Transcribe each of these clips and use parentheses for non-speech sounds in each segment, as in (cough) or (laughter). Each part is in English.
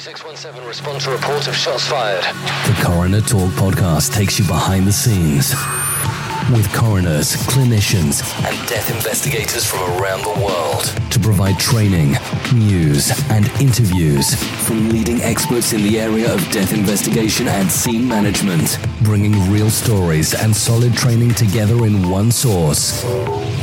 3617, respond to report of shots fired. The Coroner Talk podcast takes you behind the scenes with coroners, clinicians, and death investigators from around the world to provide training, news, and interviews from leading experts in the area of death investigation and scene management, bringing real stories and solid training together in one source.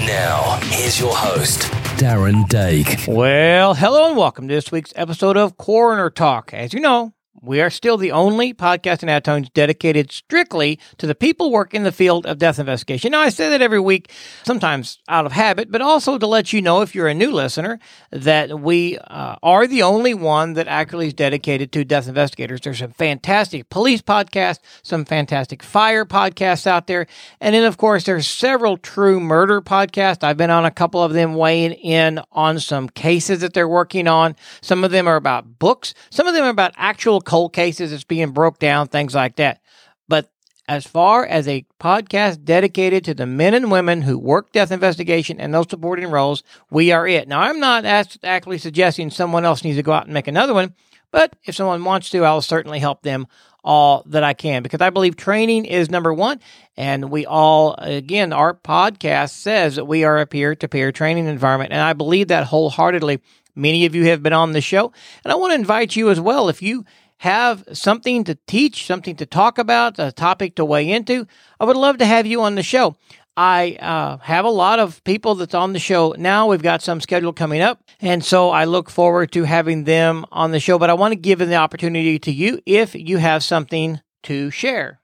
Now, here's your host, Darren Dake. Well, hello and welcome to this week's episode of Coroner Talk. As you know, we are still the only podcast in iTunes dedicated strictly to the people working in the field of death investigation. Now, I say that every week, sometimes out of habit, but also to let you know, if you're a new listener, that we uh, are the only one that actually is dedicated to death investigators. There's some fantastic police podcasts, some fantastic fire podcasts out there, and then, of course, there's several true murder podcasts. I've been on a couple of them weighing in on some cases that they're working on. Some of them are about books, some of them are about actual cold cases that's being broke down, things like that. But as far as a podcast dedicated to the men and women who work death investigation and those supporting roles, we are it. Now, I'm not actually suggesting someone else needs to go out and make another one, but if someone wants to, I'll certainly help them all that I can because I believe training is number one. And we all, again, our podcast says that we are a peer to peer training environment. And I believe that wholeheartedly. Many of you have been on the show. And I want to invite you as well. If you have something to teach, something to talk about, a topic to weigh into, I would love to have you on the show. I uh, have a lot of people that's on the show now. We've got some scheduled coming up. And so I look forward to having them on the show. But I want to give the opportunity to you if you have something to share.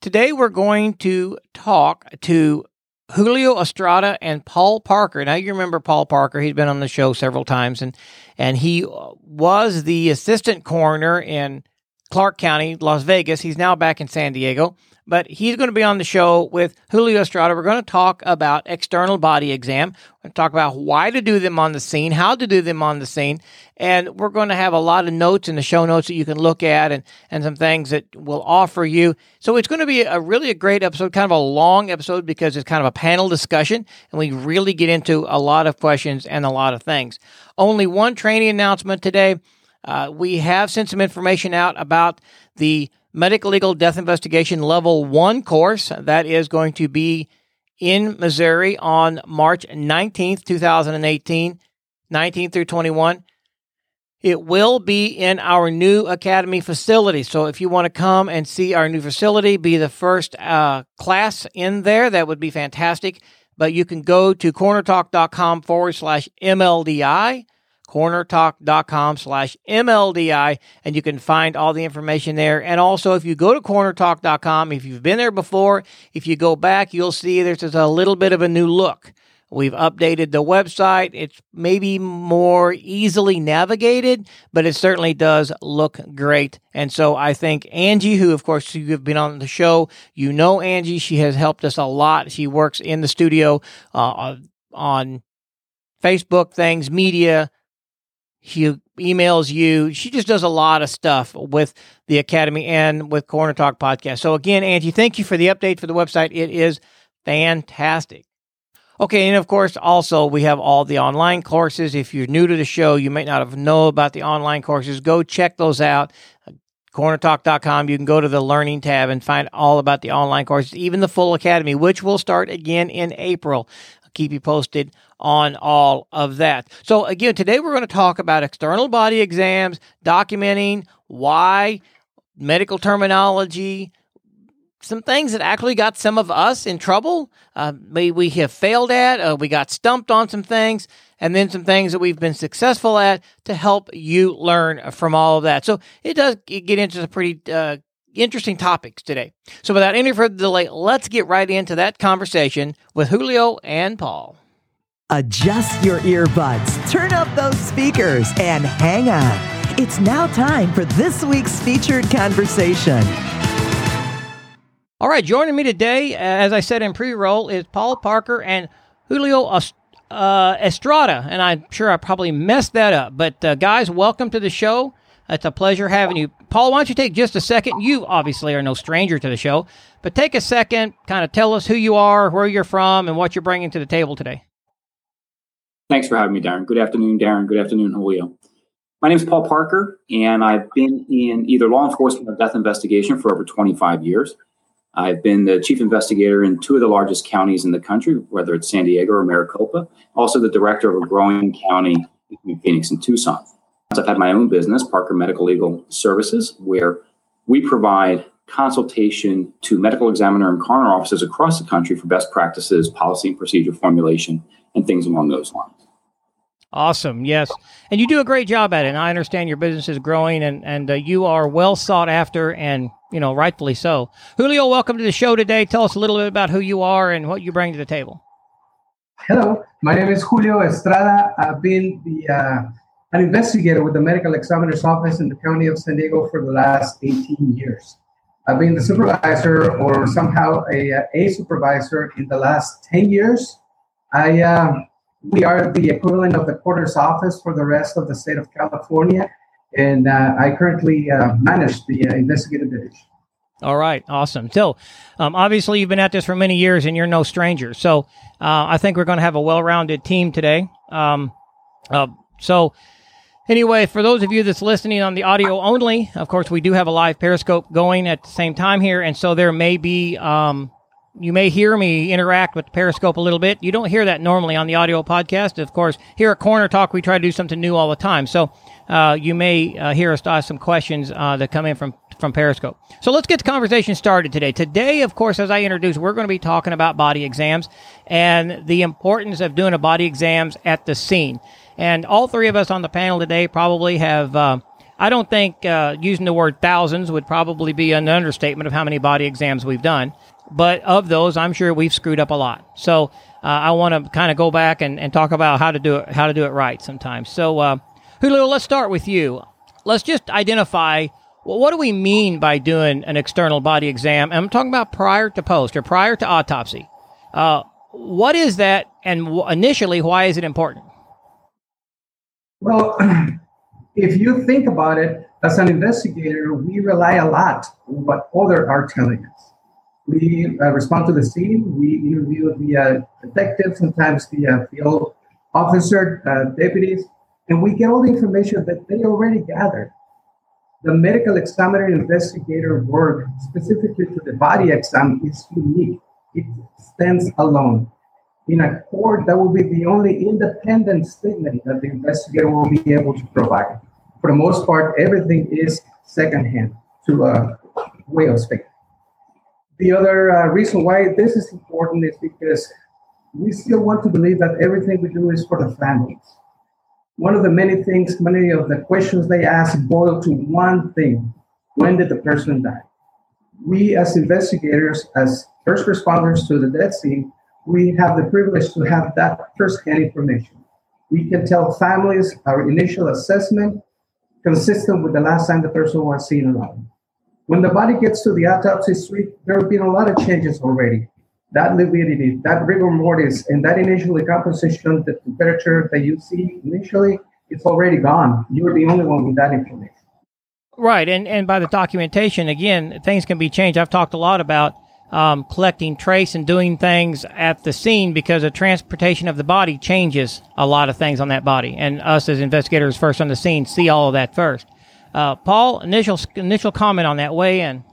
Today, we're going to talk to Julio Estrada and Paul Parker. Now you remember Paul Parker; he's been on the show several times, and and he uh, was the assistant coroner in Clark County, Las Vegas. He's now back in San Diego, but he's going to be on the show with Julio Estrada. We're going to talk about external body exam. We're going to talk about why to do them on the scene, how to do them on the scene, and we're going to have a lot of notes in the show notes that you can look at and, and some things that we'll offer you. So it's going to be a really a great episode, kind of a long episode because it's kind of a panel discussion and we really get into a lot of questions and a lot of things. Only one training announcement today. Uh, we have sent some information out about the medical legal death investigation level one course that is going to be in Missouri on March 19th, 2018, 19 through 21. It will be in our new academy facility. So if you want to come and see our new facility, be the first uh, class in there, that would be fantastic. But you can go to coronertalk.com forward slash MLDI, coronertalk.com slash MLDI, and you can find all the information there. And also, if you go to coronertalk.com, if you've been there before, if you go back, you'll see there's just a little bit of a new look. We've updated the website. It's maybe more easily navigated, but it certainly does look great. And so I think Angie, who of course you have been on the show, you know Angie. She has helped us a lot. She works in the studio uh, on Facebook things, media. She emails you. She just does a lot of stuff with the Academy and with Coroner Talk podcast. So again, Angie, thank you for the update for the website. It is fantastic. Okay, and of course, also we have all the online courses. If you're new to the show, you might not have know about the online courses. Go check those out. CoronerTalk.com. You can go to the Learning tab and find all about the online courses, even the full academy, which will start again in April. I'll keep you posted on all of that. So again, today we're going to talk about external body exams, documenting why, medical terminology, some things that actually got some of us in trouble. Uh, we, we have failed at, uh, we got stumped on some things, and then some things that we've been successful at to help you learn from all of that. So it does get into some pretty uh, interesting topics today. So without any further delay, let's get right into that conversation with Julio and Paul. Adjust your earbuds, turn up those speakers, and hang on. It's now time for this week's featured conversation. All right, joining me today, as I said in pre-roll, is Paul Parker and Julio uh, Estrada, and I'm sure I probably messed that up. But uh, guys, welcome to the show. It's a pleasure having you. Paul, why don't you take just a second? You obviously are no stranger to the show, but take a second, kind of tell us who you are, where you're from, and what you're bringing to the table today. Thanks for having me, Darren. Good afternoon, Darren. Good afternoon, Julio. My name is Paul Parker, and I've been in either law enforcement or death investigation for over 25 years. I've been the chief investigator in two of the largest counties in the country, whether it's San Diego or Maricopa, also the director of a growing county Phoenix and Tucson. I've had my own business, Parker Medical Legal Services, where we provide consultation to medical examiner and coroner offices across the country for best practices, policy and procedure formulation, and things along those lines. Awesome. Yes. And you do a great job at it. And I understand your business is growing and, and uh, you are well sought after and, you know, rightfully so. Julio, welcome to the show today. Tell us a little bit about who you are and what you bring to the table. Hello, my name is Julio Estrada. I've been the uh, an investigator with the medical examiner's office in the county of San Diego for the last 18 years. I've been the supervisor or somehow a, a supervisor in the last 10 years. I uh, we are the equivalent of the coroner's office for the rest of the state of California, and uh, I currently uh, manage the uh, investigative division. All right, awesome. So, um, obviously, you've been at this for many years, and you're no stranger. So, uh, I think we're going to have a well-rounded team today. Um, uh, so, anyway, for those of you that's listening on the audio only, of course, we do have a live Periscope going at the same time here, and so there may be um, you may hear me interact with Periscope a little bit. You don't hear that normally on the audio podcast. Of course, here at Coroner Talk, we try to do something new all the time. So uh, you may uh, hear us ask some questions uh, that come in from from Periscope. So let's get the conversation started today. Today, of course, as I introduced, we're going to be talking about body exams and the importance of doing a body exams at the scene. And all three of us on the panel today probably have. Uh, I don't think uh, using the word thousands would probably be an understatement of how many body exams we've done. But of those, I'm sure we've screwed up a lot. So uh, I want to kind of go back and, and talk about how to do it, how to do it right sometimes. So uh, Julio, let's start with you. Let's just identify well, what do we mean by doing an external body exam? And I'm talking about prior to post or prior to autopsy. Uh, what is that, and w- initially, why is it important? Well, (clears throat) if you think about it, as an investigator, we rely a lot on what others are telling us. We uh, respond to the scene. We interview the uh, detectives, sometimes the uh, field officer, uh, deputies, and we get all the information that they already gathered. The medical examiner investigator work specifically to the body exam is unique. It stands alone. In a court, that will be the only independent statement that the investigator will be able to provide. For the most part, everything is secondhand to a way of speaking. The other uh, reason why this is important is because we still want to believe that everything we do is for the families. One of the many things, many of the questions they ask boil to one thing when did the person die? We, as investigators, as first responders to the death scene, we have the privilege to have that first-hand information. We can tell families our initial assessment consistent with the last time the person was seen alive. When the body gets to the autopsy suite, there have been a lot of changes already. That lividity, that rigor mortis, and that initial decomposition, the temperature that you see initially, it's already gone. You're the only one with that information. Right, and and by the documentation, again, things can be changed. I've talked a lot about um, collecting trace and doing things at the scene because the transportation of the body changes a lot of things on that body, and us as investigators first on the scene see all of that first. Uh, Paul, initial initial comment on that. Weigh in.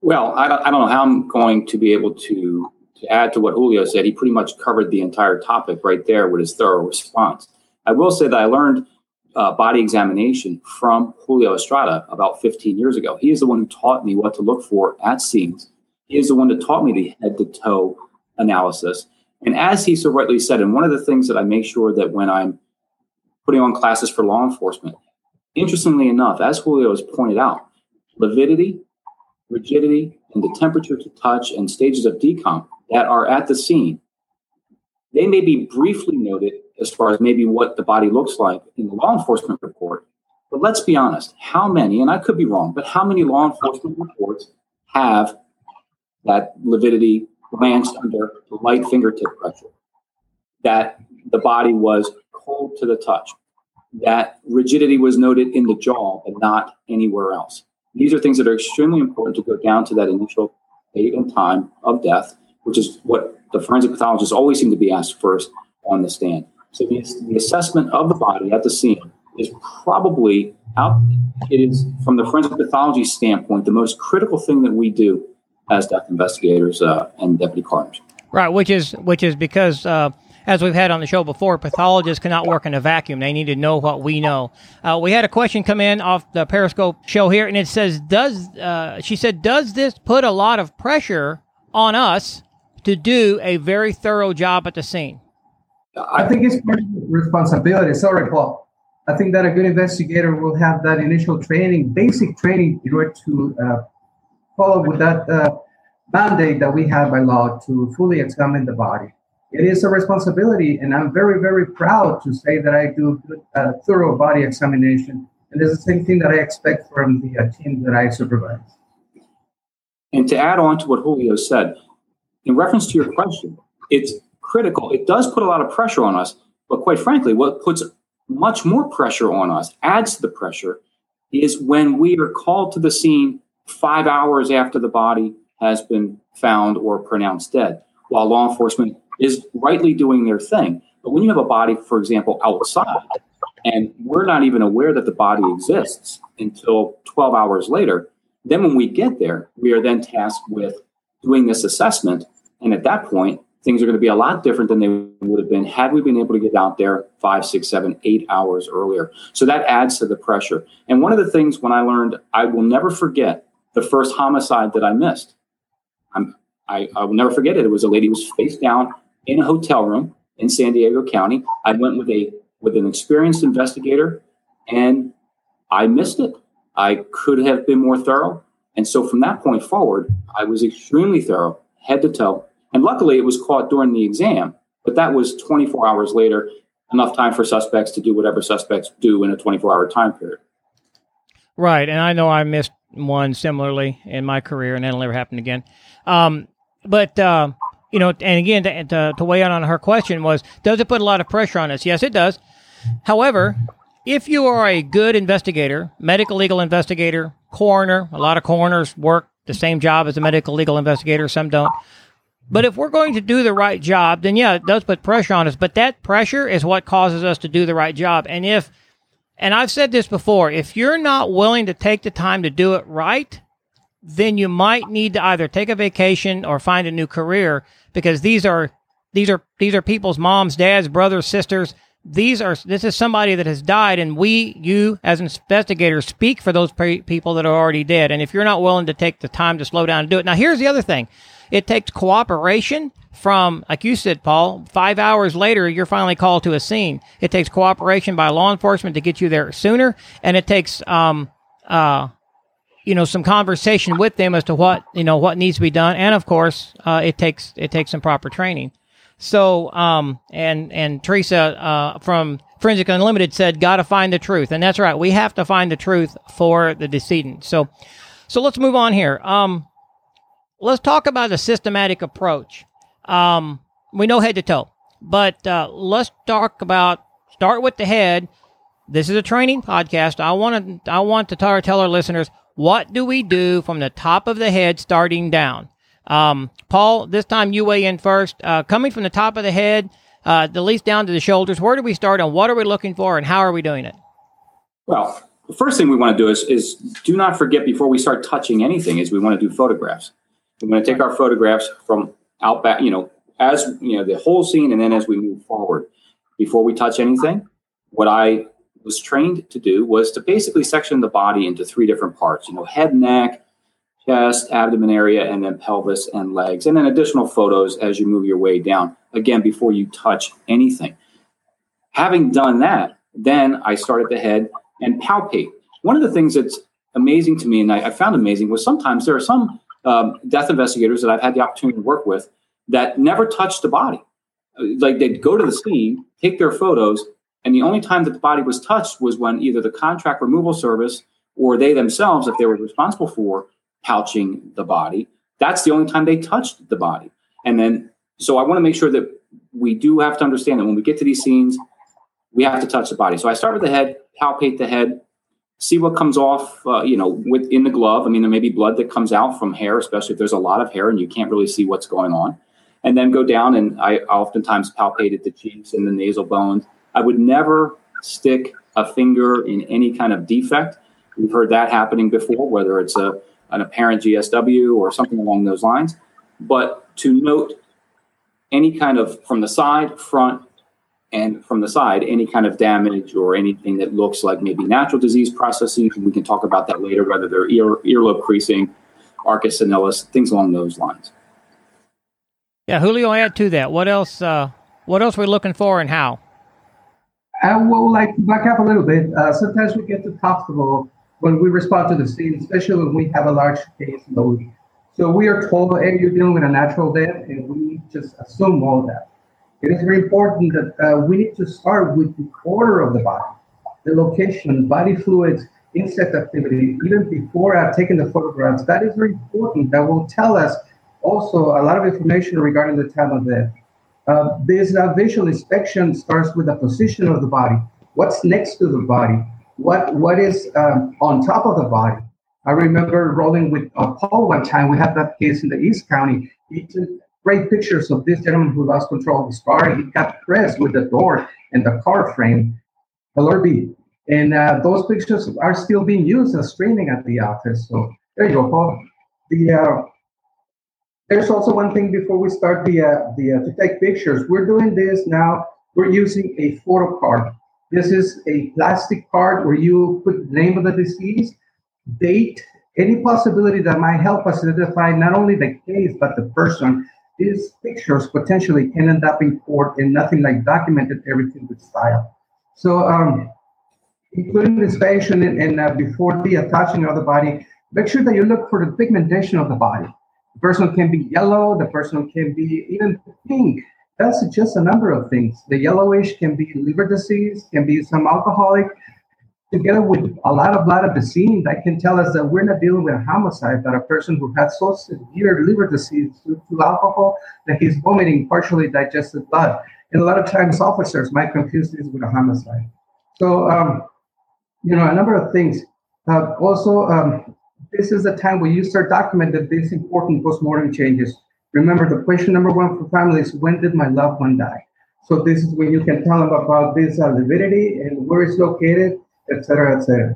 Well, I don't, I don't know how I'm going to be able to to add to what Julio said. He pretty much covered the entire topic right there with his thorough response. I will say that I learned uh, body examination from Julio Estrada about 15 years ago. He is the one who taught me what to look for at scenes. He is the one that taught me the head to toe analysis. And as he so rightly said, and one of the things that I make sure that when I'm putting on classes for law enforcement, Interestingly enough, as Julio has pointed out, lividity, rigidity, and the temperature to touch and stages of decomp that are at the scene, they may be briefly noted as far as maybe what the body looks like in the law enforcement report. But let's be honest, how many, and I could be wrong, but how many law enforcement reports have that lividity glanced under light fingertip pressure, that the body was cold to the touch, that rigidity was noted in the jaw, but not anywhere else. These are things that are extremely important to go down to that initial date and time of death, which is what the forensic pathologists always seem to be asked first on the stand. So the, the assessment of the body at the scene is probably out. It is from the forensic pathology standpoint the most critical thing that we do as death investigators uh, and deputy coroners. Right, which is which is because uh, as we've had on the show before, pathologists cannot work in a vacuum. They need to know what we know. Uh, we had a question come in off the Periscope show here, and it says, "Does uh, she said does this put a lot of pressure on us to do a very thorough job at the scene?" I think it's part of responsibility. Sorry, Paul. I think that a good investigator will have that initial training, basic training, in order to uh, follow with that uh, mandate that we have by law to fully examine the body it is a responsibility, and I'm very, very proud to say that I do a thorough body examination, and it's the same thing that I expect from the uh, team that I supervise. And to add on to what Julio said, in reference to your question, it's critical. It does put a lot of pressure on us, but quite frankly, what puts much more pressure on us, adds to the pressure, is when we are called to the scene five hours after the body has been found or pronounced dead, while law enforcement is rightly doing their thing. But when you have a body, for example, outside, and we're not even aware that the body exists until 12 hours later, then when we get there, we are then tasked with doing this assessment. And at that point, things are going to be a lot different than they would have been had we been able to get out there five, six, seven, eight hours earlier. So that adds to the pressure. And one of the things when I learned, I will never forget the first homicide that I missed. I'm, I, I will never forget it. It was a lady who was face down in a hotel room in San Diego County. I went with a with an experienced investigator, and I missed it. I could have been more thorough, and so from that point forward, I was extremely thorough, head to toe. And luckily, it was caught during the exam, but that was 24 hours later, enough time for suspects to do whatever suspects do in a 24 hour time period. Right, and I know I missed one similarly in my career, and that'll never happen again. Um, but uh, you know, and again, to, to, to weigh in on her question was, does it put a lot of pressure on us? Yes, it does. However, if you are a good investigator, medical legal investigator, coroner, a lot of coroners work the same job as a medical legal investigator, some don't. But if we're going to do the right job, then yeah, it does put pressure on us. But that pressure is what causes us to do the right job. And if, and I've said this before, if you're not willing to take the time to do it right, then you might need to either take a vacation or find a new career because these are these are these are people's moms, dads, brothers, sisters. These are this is somebody that has died, and we, you as investigators, speak for those pe- people that are already dead. And if you're not willing to take the time to slow down and do it, now here's the other thing: it takes cooperation from, like you said, Paul. Five hours later, you're finally called to a scene. It takes cooperation by law enforcement to get you there sooner, and it takes um, uh, you know some conversation with them as to what you know what needs to be done. And of course uh, it takes it takes some proper training. So um and and teresa uh, from forensic unlimited said gotta find the truth. And that's right we have to find the truth for the decedent. So so let's move on here. Um let's talk about a systematic approach. Um we know head to toe but uh, let's talk about start with the head. This is a training podcast. I want to i want to tell our listeners what do we do from the top of the head starting down? Um, Paul, this time you weigh in first. Uh, coming from the top of the head, uh, the least down to the shoulders, where do we start and what are we looking for and how are we doing it? Well, the first thing we want to do is, is do not forget before we start touching anything is we want to do photographs. We want to take our photographs from out back, you know, as you know, the whole scene and then as we move forward. Before we touch anything, what I was trained to do was to basically section the body into three different parts, you know, head, neck, chest, abdomen area, and then pelvis and legs, and then additional photos as you move your way down, again, before you touch anything. Having done that, then I started the head and palpate. One of the things that's amazing to me, and I, I found amazing, was sometimes there are some um, death investigators that I've had the opportunity to work with that never touch the body. Like they'd go to the scene, take their photos, and the only time that the body was touched was when either the contract removal service or they themselves, if they were responsible for pouching the body, that's the only time they touched the body. And then, so I want to make sure that we do have to understand that when we get to these scenes, we have to touch the body. So I start with the head, palpate the head, see what comes off, uh, you know, within the glove. I mean, there may be blood that comes out from hair, especially if there's a lot of hair and you can't really see what's going on. And then go down and I oftentimes palpated the cheeks and the nasal bones I would never stick a finger in any kind of defect. We've heard that happening before, whether it's a an apparent GSW or something along those lines. But to note any kind of from the side, front, and from the side, any kind of damage or anything that looks like maybe natural disease processes, we can talk about that later, whether they're ear, earlobe creasing, arcus senilis, things along those lines. Yeah, Julio, add to that. What else? Uh, what else are we looking for, and how? I will like to back up a little bit. Uh, sometimes we get to hospital when we respond to the scene, especially when we have a large case load. So we are told, hey, you're dealing with a natural death, and we just assume all that. It is very important that uh, we need to start with the order of the body, the location, body fluids, insect activity, even before I've taken the photographs. That is very important. That will tell us also a lot of information regarding the time of death. Uh, this uh, visual inspection starts with the position of the body. What's next to the body? What what is um, on top of the body? I remember rolling with uh, Paul one time. We had that case in the East County. He took great pictures of this gentleman who lost control of his car. He got pressed with the door and the car frame. LRB. And uh, those pictures are still being used as streaming at the office. So there you go, Paul. The uh, there's also one thing before we start the uh, the uh, to take pictures. We're doing this now. We're using a photo card. This is a plastic card where you put the name of the disease, date, any possibility that might help us identify not only the case but the person. These pictures potentially can end up in court and nothing like documented everything with style. So, um, including this patient and, and uh, before the attaching of the body, make sure that you look for the pigmentation of the body. The person can be yellow, the person can be even pink. That's just a number of things. The yellowish can be liver disease, can be some alcoholic, together with a lot of blood at the scene that can tell us that we're not dealing with a homicide, but a person who has so severe liver disease due to alcohol that he's vomiting partially digested blood. And a lot of times officers might confuse this with a homicide. So, um, you know, a number of things. Uh, also, um, this is the time when you start documenting these important postmortem changes. Remember, the question number one for families when did my loved one die? So this is when you can tell them about this uh, lividity and where it's located, etc., etc.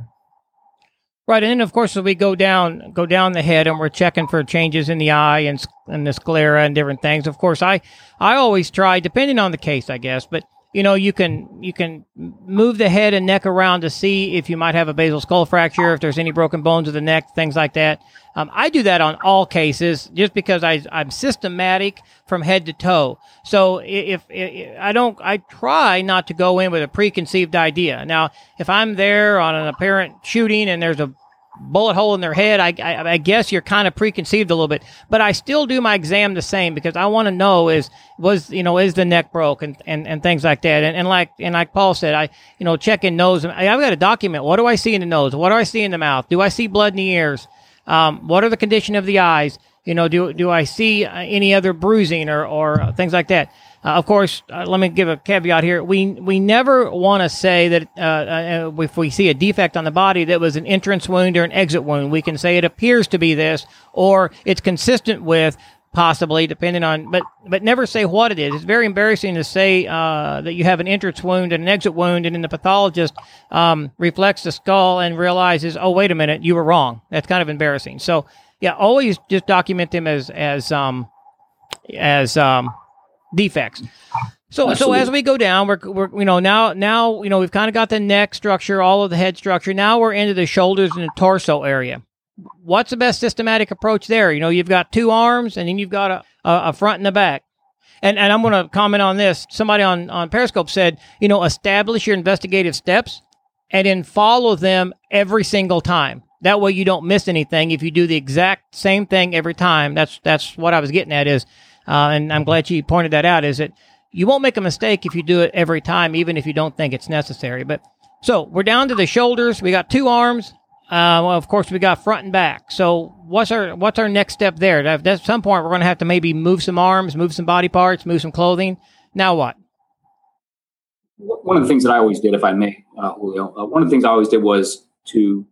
Right, and then of course as we go down go down the head and we're checking for changes in the eye and and the sclera and different things. Of course, I I always try, depending on the case, I guess, but you know you can you can move the head and neck around to see if you might have a basal skull fracture if there's any broken bones of the neck things like that. Um, i do that on all cases just because I, i'm systematic from head to toe. So if, if i don't i try not to go in with a preconceived idea. Now if i'm there on an apparent shooting and there's a bullet hole in their head, I, I, I, guess you're kind of preconceived a little bit. But I still do my exam the same because I want to know is was you know is the neck broke and, and, and things like that. And, and like and like Paul said, I you know check in nose. I've got to document what do I see in the nose, what do I see in the mouth, do I see blood in the ears, um, what are the condition of the eyes. You know, do do I see uh, any other bruising or or things like that? Uh, of course, uh, let me give a caveat here. We we never want to say that uh, uh, if we see a defect on the body that was an entrance wound or an exit wound, we can say it appears to be this or it's consistent with possibly depending on but but never say what it is. It's very embarrassing to say uh, that you have an entrance wound and an exit wound and then the pathologist um, reflects the skull and realizes oh wait a minute you were wrong. That's kind of embarrassing. So yeah always just document them as as um as um defects. So, Absolutely. so as we go down, we're, we're, you know, now, now, you know, we've kind of got the neck structure, all of the head structure. Now we're into the shoulders and the torso area. What's the best systematic approach there? You know, you've got two arms and then you've got a, a, a front and a back. And, and I'm going to comment on this. Somebody on, on Periscope said, you know, establish your investigative steps and then follow them every single time. That way you don't miss anything. If you do the exact same thing every time, that's, that's what I was getting at is, uh, and I'm glad you pointed that out, is that you won't make a mistake if you do it every time, even if you don't think it's necessary. But so we're down to the shoulders. We got two arms. Uh, well, of course, we got front and back. So what's our what's our next step there? At some point, we're going to have to maybe move some arms, move some body parts, move some clothing. Now what? One of the things that I always did, if I may, uh, Julio, uh, one of the things I always did was to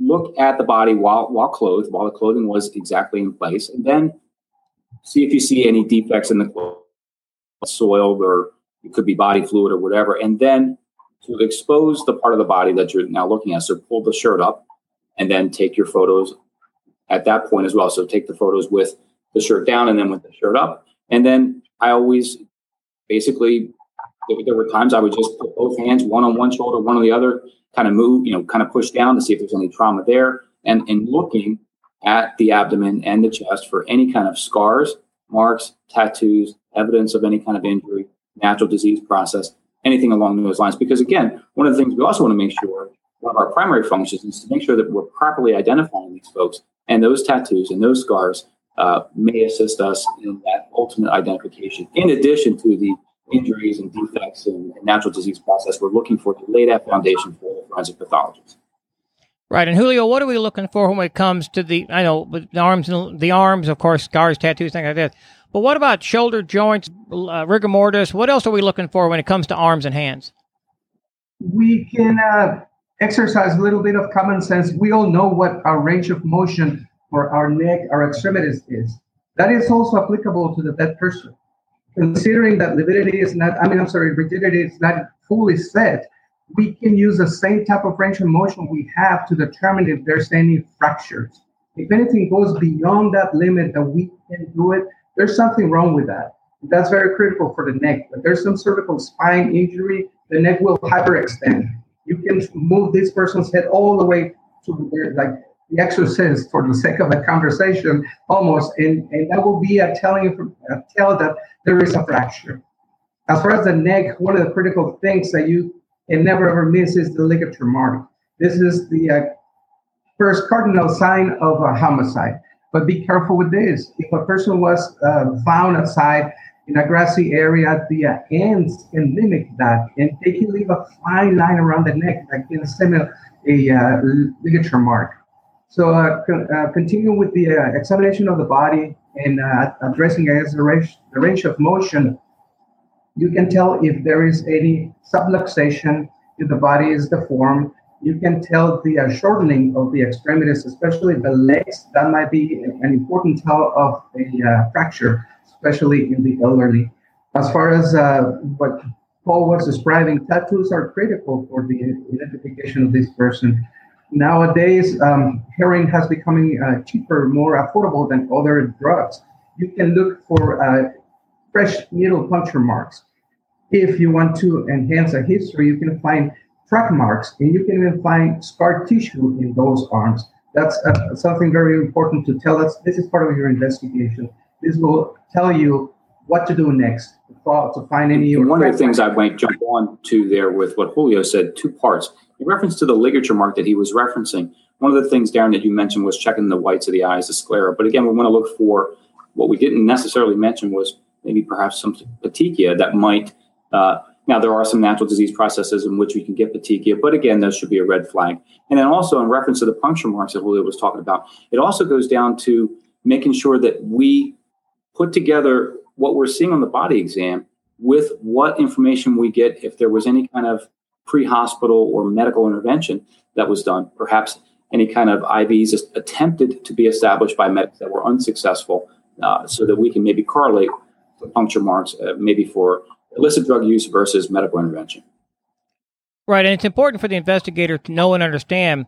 look at the body while while clothed, while the clothing was exactly in place, and then see if you see any defects in the soil or it could be body fluid or whatever, and then to expose the part of the body that you're now looking at. So pull the shirt up and then take your photos at that point as well. So take the photos with the shirt down and then with the shirt up. And then I always basically, there were times I would just put both hands, one on one shoulder, one on the other, kind of move, you know, kind of push down to see if there's any trauma there. And, and looking at the abdomen and the chest for any kind of scars, marks, tattoos, evidence of any kind of injury, natural disease process, anything along those lines. Because again, one of the things we also want to make sure, one of our primary functions is to make sure that we're properly identifying these folks. And those tattoos and those scars uh, may assist us in that ultimate identification. In addition to the injuries and defects the natural disease process, we're looking for to lay that foundation for the forensic pathologist. Right, and Julio, what are we looking for when it comes to the? I know the arms, the arms, of course, scars, tattoos, things like that. But what about shoulder joints, uh, rigor mortis? What else are we looking for when it comes to arms and hands? We can uh, exercise a little bit of common sense. We all know what our range of motion for our neck, our extremities is. That is also applicable to the dead person. Considering that lividity is not, I mean, I'm sorry, rigidity is not fully set, we can use the same type of range of motion we have to determine if there's any fractures. If anything goes beyond that limit that we can do it, there's something wrong with that. That's very critical for the neck. If there's some cervical spine injury, the neck will hyperextend. You can move this person's head all the way to their, like the exorcist for the sake of a conversation almost, and, and that will be a telling a tell that there is a fracture. As far as the neck, one of the critical things that you can never ever misses the ligature mark. This is the uh, first cardinal sign of a homicide. But be careful with this. If a person was uh, found outside in a grassy area, the uh, ants can mimic that, and they can leave a fine line around the neck that can simulate a uh, ligature mark. So uh, con- uh, continue with the uh, examination of the body and addressing range, the range of motion. You can tell if there is any subluxation, if the body is deformed. You can tell the uh, shortening of the extremities, especially the legs. That might be an important tell of a uh, fracture, especially in the elderly. As far as what Paul was describing, tattoos are critical for the identification of this person nowadays um, heroin has becoming uh, cheaper, more affordable than other drugs. You can look for uh, fresh needle puncture marks. If you want to enhance a history, you can find track marks, and you can even find scar tissue in those arms. That's uh, something very important to tell us. This is part of your investigation. This will tell you what to do next to find any. One of the things I might jump on to there with what Julio said, two parts. In reference to the ligature mark that he was referencing, one of the things, Darren, that you mentioned was checking the whites of the eyes, the sclera. But again, we want to look for what we didn't necessarily mention was maybe perhaps some petechia that might. Uh, now, there are some natural disease processes in which we can get petechia, but again, those should be a red flag. And then also, in reference to the puncture marks that Julio was talking about, it also goes down to making sure that we put together what we're seeing on the body exam with what information we get if there was any kind of pre-hospital or medical intervention that was done, perhaps any kind of IVs attempted to be established by medics that were unsuccessful, uh, so that we can maybe correlate puncture marks, uh, maybe for illicit drug use versus medical intervention. Right, and it's important for the investigator to know and understand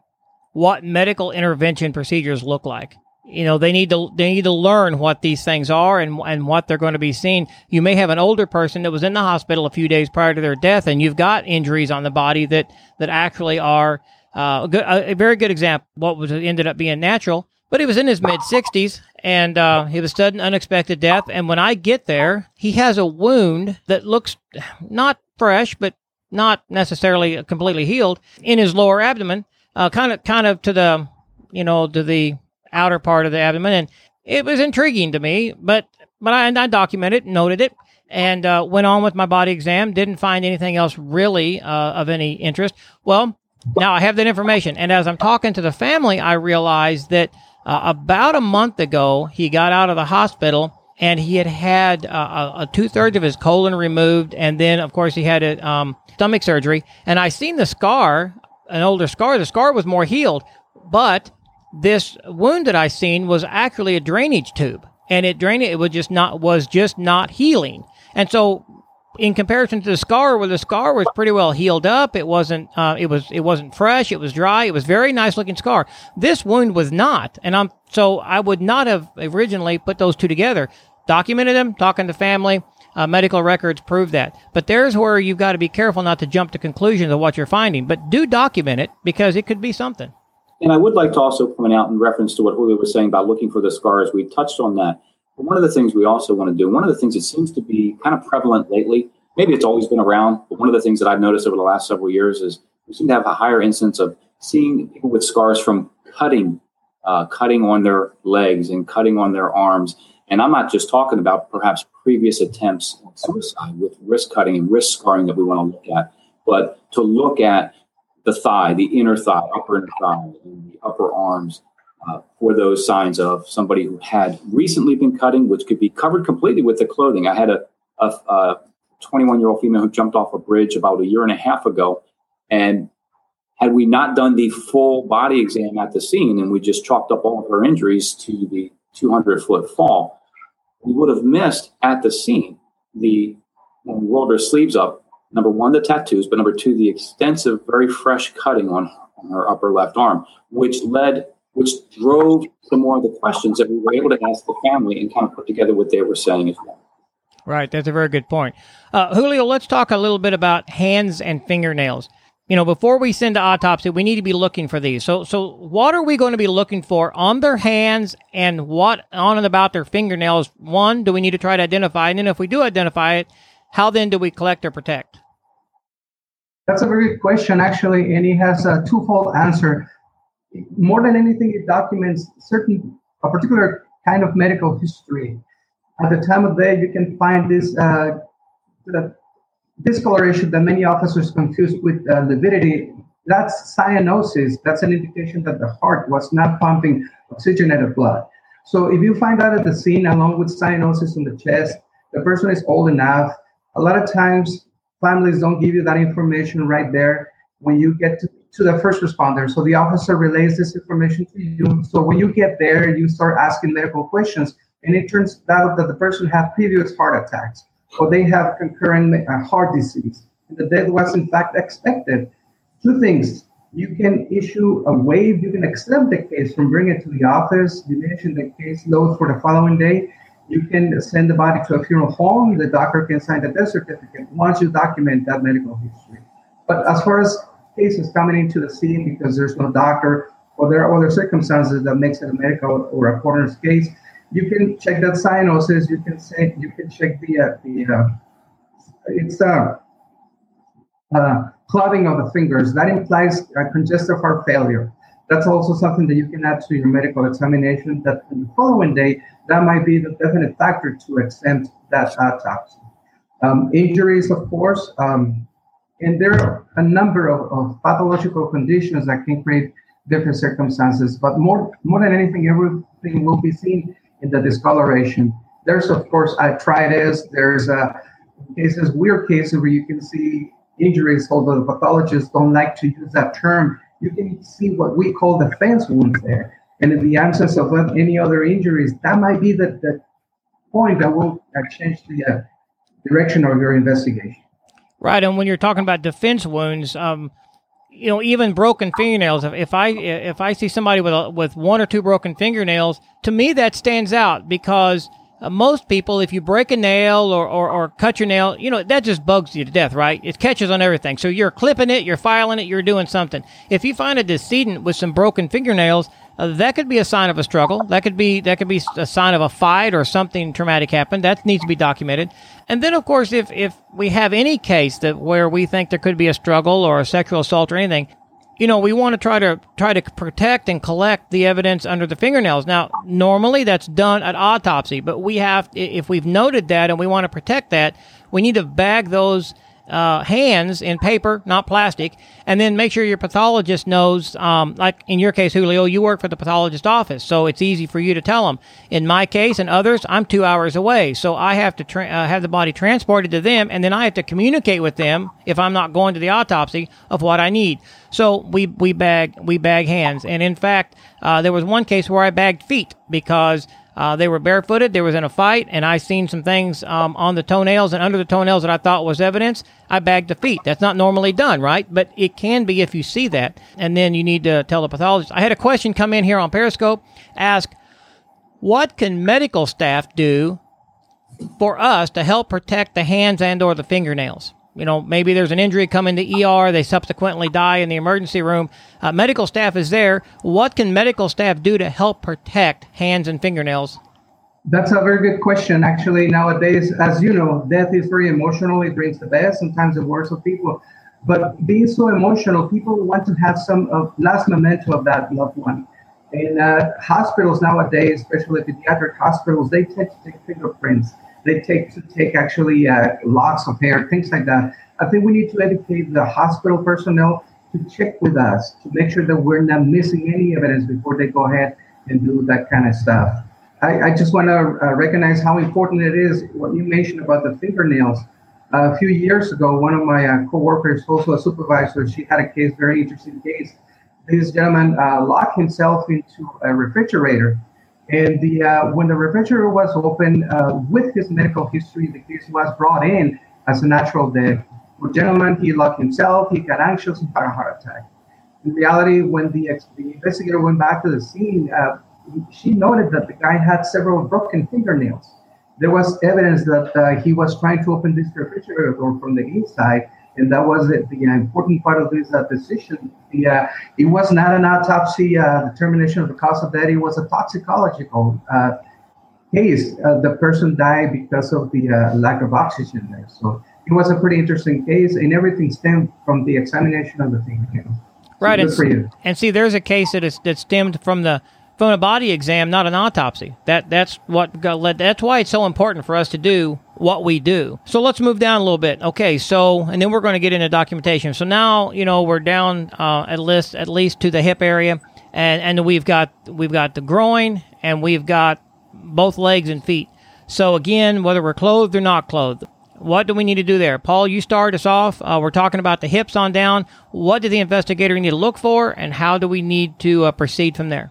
what medical intervention procedures look like you know they need to they need to learn what these things are and and what they're going to be seen. You may have an older person that was in the hospital a few days prior to their death, and you've got injuries on the body that that actually are uh, a, good, a, very good example. What was ended up being natural, but he was in his mid sixties and uh, he was sudden unexpected death. And when I get there, he has a wound that looks not fresh, but not necessarily completely healed in his lower abdomen, uh, kind of kind of to the you know to the outer part of the abdomen, and it was intriguing to me. But but I, I documented, noted it, and uh, went on with my body exam. Didn't find anything else really uh, of any interest. Well, now I have that information, and as I'm talking to the family, I realized that uh, about a month ago he got out of the hospital. And he had had uh, a, two thirds of his colon removed, and then, of course, he had a um, stomach surgery. And I seen the scar, an older scar. The scar was more healed, but this wound that I seen was actually a drainage tube, and it drained. It was just not was just not healing, and so in comparison to the scar, where the scar was pretty well healed up, it wasn't. Uh, it was. It wasn't fresh. It was dry. It was very nice looking scar. This wound was not, and I'm so I would not have originally put those two together. Documented them, talking to family. Uh, medical records prove that. But there's where you've got to be careful not to jump to conclusions of what you're finding. But do document it because it could be something. And I would like to also point out in reference to what Julio was saying about looking for the scars, we touched on that. One of the things we also want to do, one of the things that seems to be kind of prevalent lately, maybe it's always been around, but one of the things that I've noticed over the last several years is we seem to have a higher instance of seeing people with scars from cutting, uh, cutting on their legs and cutting on their arms. And I'm not just talking about perhaps previous attempts at suicide with wrist cutting and wrist scarring that we want to look at, but to look at the thigh, the inner thigh, upper inner thigh, and the upper arms uh, for those signs of somebody who had recently been cutting, which could be covered completely with the clothing. I had a, a 21 year old female who jumped off a bridge about a year and a half ago. And had we not done the full body exam at the scene and we just chalked up all of her injuries to the 200 foot fall, we would have missed at the scene the, when we rolled her sleeves up, number one, the tattoos, but number two, the extensive, very fresh cutting on, on her upper left arm, which led, which drove some more of the questions that we were able to ask the family and kind of put together what they were saying as well. Right, that's a very good point. Uh, Julio, let's talk a little bit about hands and fingernails. You know, before we send to autopsy, we need to be looking for these. So, so what are we going to be looking for on their hands and what on and about their fingernails? One, do we need to try to identify? And then if we do identify it, how then do we collect or protect? That's a very good question, actually, and it has a twofold answer. More than anything, it documents certain a particular kind of medical history. At the time of day, you can find this uh, discoloration that many officers confuse with uh, lividity. That's cyanosis. That's an indication that the heart was not pumping oxygenated blood. So if you find out at the scene along with cyanosis in the chest, the person is old enough. A lot of times families don't give you that information right there when you get to, to the first responder. So the officer relays this information to you. So when you get there, you start asking medical questions, and it turns out that the person had previous heart attacks or they have concurrent uh, heart disease. And the death was in fact expected. Two things. You can issue a waive, you can accept the case from bringing it to the office, diminishing the case load for the following day, you can send the body to a funeral home. The doctor can sign the death certificate once you document that medical history. But as far as cases coming into the scene because there's no doctor or there are other circumstances that makes it a medical or a coroner's case, you can check that cyanosis. You can say you can check the uh, the uh, it's uh, uh, clubbing of the fingers. That implies congestive heart failure. That's also something that you can add to your medical examination. That in the following day, that might be the definite factor to exempt that autopsy. Um, injuries, of course, um, and there are a number of, of, pathological conditions that can create different circumstances. But more, more than anything, everything will be seen in the discoloration. There's, of course, arthritis. There's uh, cases, weird cases where you can see injuries, although the pathologists don't like to use that term. You can see what we call defense wounds there. And in the absence of any other injuries, that might be the, the point that will change the uh, direction of your investigation. Right, and when you're talking about defense wounds, um, you know, even broken fingernails. If, if I if I see somebody with a, with one or two broken fingernails, to me that stands out because uh, most people, if you break a nail or, or, or cut your nail, you know, that just bugs you to death, right? It catches on everything. So you're clipping it, you're filing it, you're doing something. If you find a decedent with some broken fingernails, uh, that could be a sign of a struggle. That could be that could be a sign of a fight or something traumatic happened. That needs to be documented. And then, of course, if if we have any case that where we think there could be a struggle or a sexual assault or anything, you know, we want to try to try to protect and collect the evidence under the fingernails. Now, normally that's done at autopsy, but we have if we've noted that and we want to protect that, we need to bag those uh, hands in paper, not plastic, and then make sure your pathologist knows. Um, like in your case, Julio, you work for the pathologist office, so it's easy for you to tell them. In my case and others, I'm two hours away, so I have to tra- uh, have the body transported to them, and then I have to communicate with them if I'm not going to the autopsy of what I need. So we we bag we bag hands, and in fact, uh, there was one case where I bagged feet because Uh, they were barefooted. They was in a fight, and I seen some things um, on the toenails and under the toenails that I thought was evidence. I bagged the feet. That's not normally done, right? But it can be if you see that, and then you need to tell the pathologist. I had a question come in here on Periscope. Ask, what can medical staff do for us to help protect the hands and or the fingernails? You know, maybe there's an injury coming to ER, they subsequently die in the emergency room. Uh, medical staff is there. What can medical staff do to help protect hands and fingernails? That's a very good question. Actually, nowadays, as you know, death is very emotional. It brings the best, sometimes the worst of people. But being so emotional, people want to have some of last memento of that loved one. In uh, hospitals nowadays, especially pediatric hospitals, they tend to take fingerprints they take to take actually uh, locks of hair, things like that. I think we need to educate the hospital personnel to check with us to make sure that we're not missing any evidence before they go ahead and do that kind of stuff. I, I just want to uh, recognize how important it is what you mentioned about the fingernails. Uh, a few years ago, one of my uh, coworkers, also a supervisor, she had a case, very interesting case. This gentleman uh, locked himself into a refrigerator and the uh, when the refrigerator was opened uh, with his medical history, the case was brought in as a natural death. The gentleman, he locked himself, he got anxious and had a heart attack. In reality, when the, the investigator went back to the scene, uh, she noted that the guy had several broken fingernails. There was evidence that uh, he was trying to open this refrigerator door from the inside, and that was the, the important part of this uh, decision. The, uh, it was not an autopsy uh, determination of the cause of death. It was a toxicological uh, case. Uh, the person died because of the uh, lack of oxygen there. So it was a pretty interesting case, and everything stemmed from the examination of the fingernails. Right, so and, and see, there's a case that is that stemmed from the from a body exam, not an autopsy. That that's what got led. That's why it's so important for us to do what we do. So let's move down a little bit. Okay, so and then we're going to get into documentation. So now you know we're down uh, at least at least to the hip area, and and we've got we've got the groin and we've got both legs and feet. So again, whether we're clothed or not clothed, what do we need to do there? Paul, you start us off. Uh, we're talking about the hips on down. What do the investigator need to look for, and how do we need to uh, proceed from there?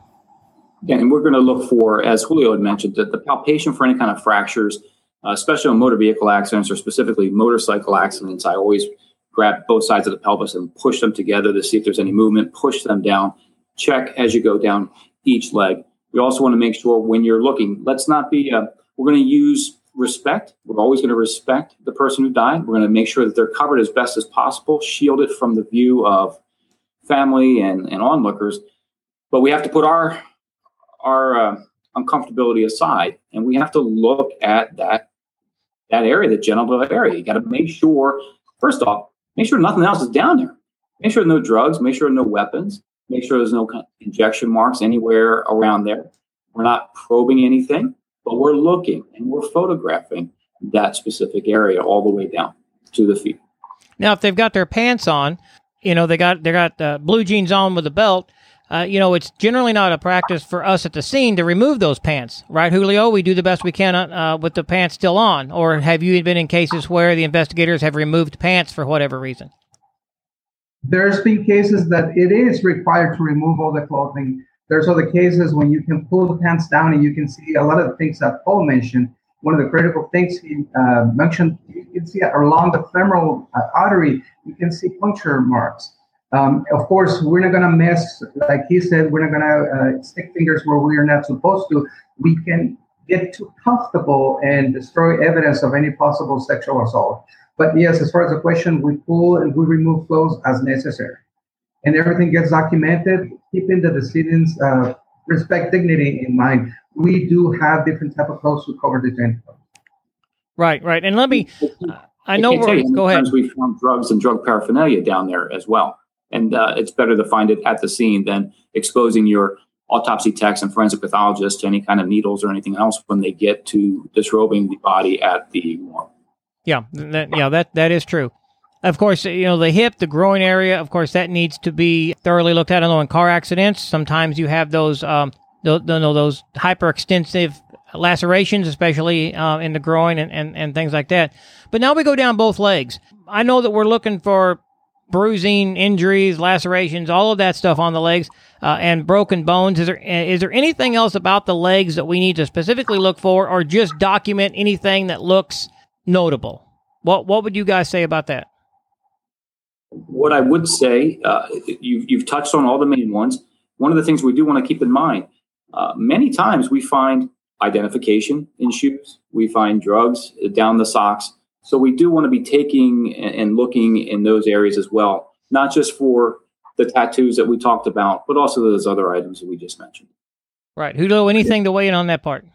And we're going to look for, as Julio had mentioned, the, the palpation for any kind of fractures, uh, especially on motor vehicle accidents or specifically motorcycle accidents. I always grab both sides of the pelvis and push them together to see if there's any movement, push them down, check as you go down each leg. We also want to make sure when you're looking, let's not be, uh, we're going to use respect. We're always going to respect the person who died. We're going to make sure that they're covered as best as possible, shielded from the view of family and, and onlookers. But we have to put our our uh, uncomfortability aside, and we have to look at that that area, the genital area. You got to make sure, first off, make sure nothing else is down there. Make sure no drugs. Make sure no weapons. Make sure there's no injection marks anywhere around there. We're not probing anything, but we're looking and we're photographing that specific area all the way down to the feet. Now, if they've got their pants on, you know they got they got uh, blue jeans on with a belt uh, you know, it's generally not a practice for us at the scene to remove those pants, right, Julio? We do the best we can uh, with the pants still on. Or have you been in cases where the investigators have removed pants for whatever reason? There's been cases that it is required to remove all the clothing. There's other cases when you can pull the pants down and you can see a lot of the things that Paul mentioned. One of the critical things he uh, mentioned, you can see along the femoral uh, artery, you can see puncture marks um, of course, we're not going to mess, like he said, we're not going to uh, stick fingers where we are not supposed to. We can get too comfortable and destroy evidence of any possible sexual assault. But yes, as far as the question, we pull and we remove clothes as necessary. And everything gets documented, keeping the decedent's uh, respect, dignity in mind. We do have different type of clothes to cover the genital. Right, right. And let me, uh, I know we're, go ahead. We found drugs and drug paraphernalia down there as well and uh, it's better to find it at the scene than exposing your autopsy techs and forensic pathologists to any kind of needles or anything else when they get to disrobing the body at the morgue. Yeah, that, yeah, that that is true. Of course, you know the hip, the groin area. Of course, that needs to be thoroughly looked at. I know in car accidents, sometimes you have those, um, those, those hyperextensive lacerations, especially uh, in the groin and, and, and things like that. But now we go down both legs. I know that we're looking for bruising, injuries, lacerations, all of that stuff on the legs, uh, and broken bones. Is there is there anything else about the legs that we need to specifically look for, or just document anything that looks notable? What what would you guys say about that? What I would say, uh, you, you've touched on all the main ones. One of the things we do want to keep in mind, uh, many times we find identification in shoes, we find drugs down the socks. So we do want to be taking and looking in those areas as well, not just for the tattoos that we talked about, but also those other items that we just mentioned. Right. Julio, anything to weigh in on that part?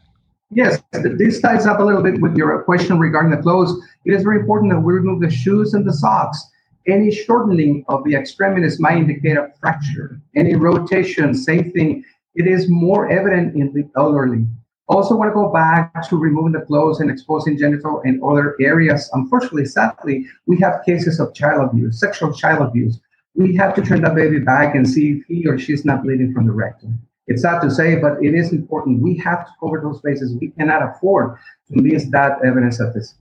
Yes, this ties up a little bit with your question regarding the clothes. It is very important that we remove the shoes and the socks. Any shortening of the extremities might indicate a fracture. Any rotation, same thing. It is more evident in the elderly. Also, want to go back to removing the clothes and exposing genital and other areas. Unfortunately, sadly, we have cases of child abuse, sexual child abuse. We have to turn the baby back and see if he or she is not bleeding from the rectum. It's sad to say, but it is important. We have to cover those bases. We cannot afford to miss that evidence at this.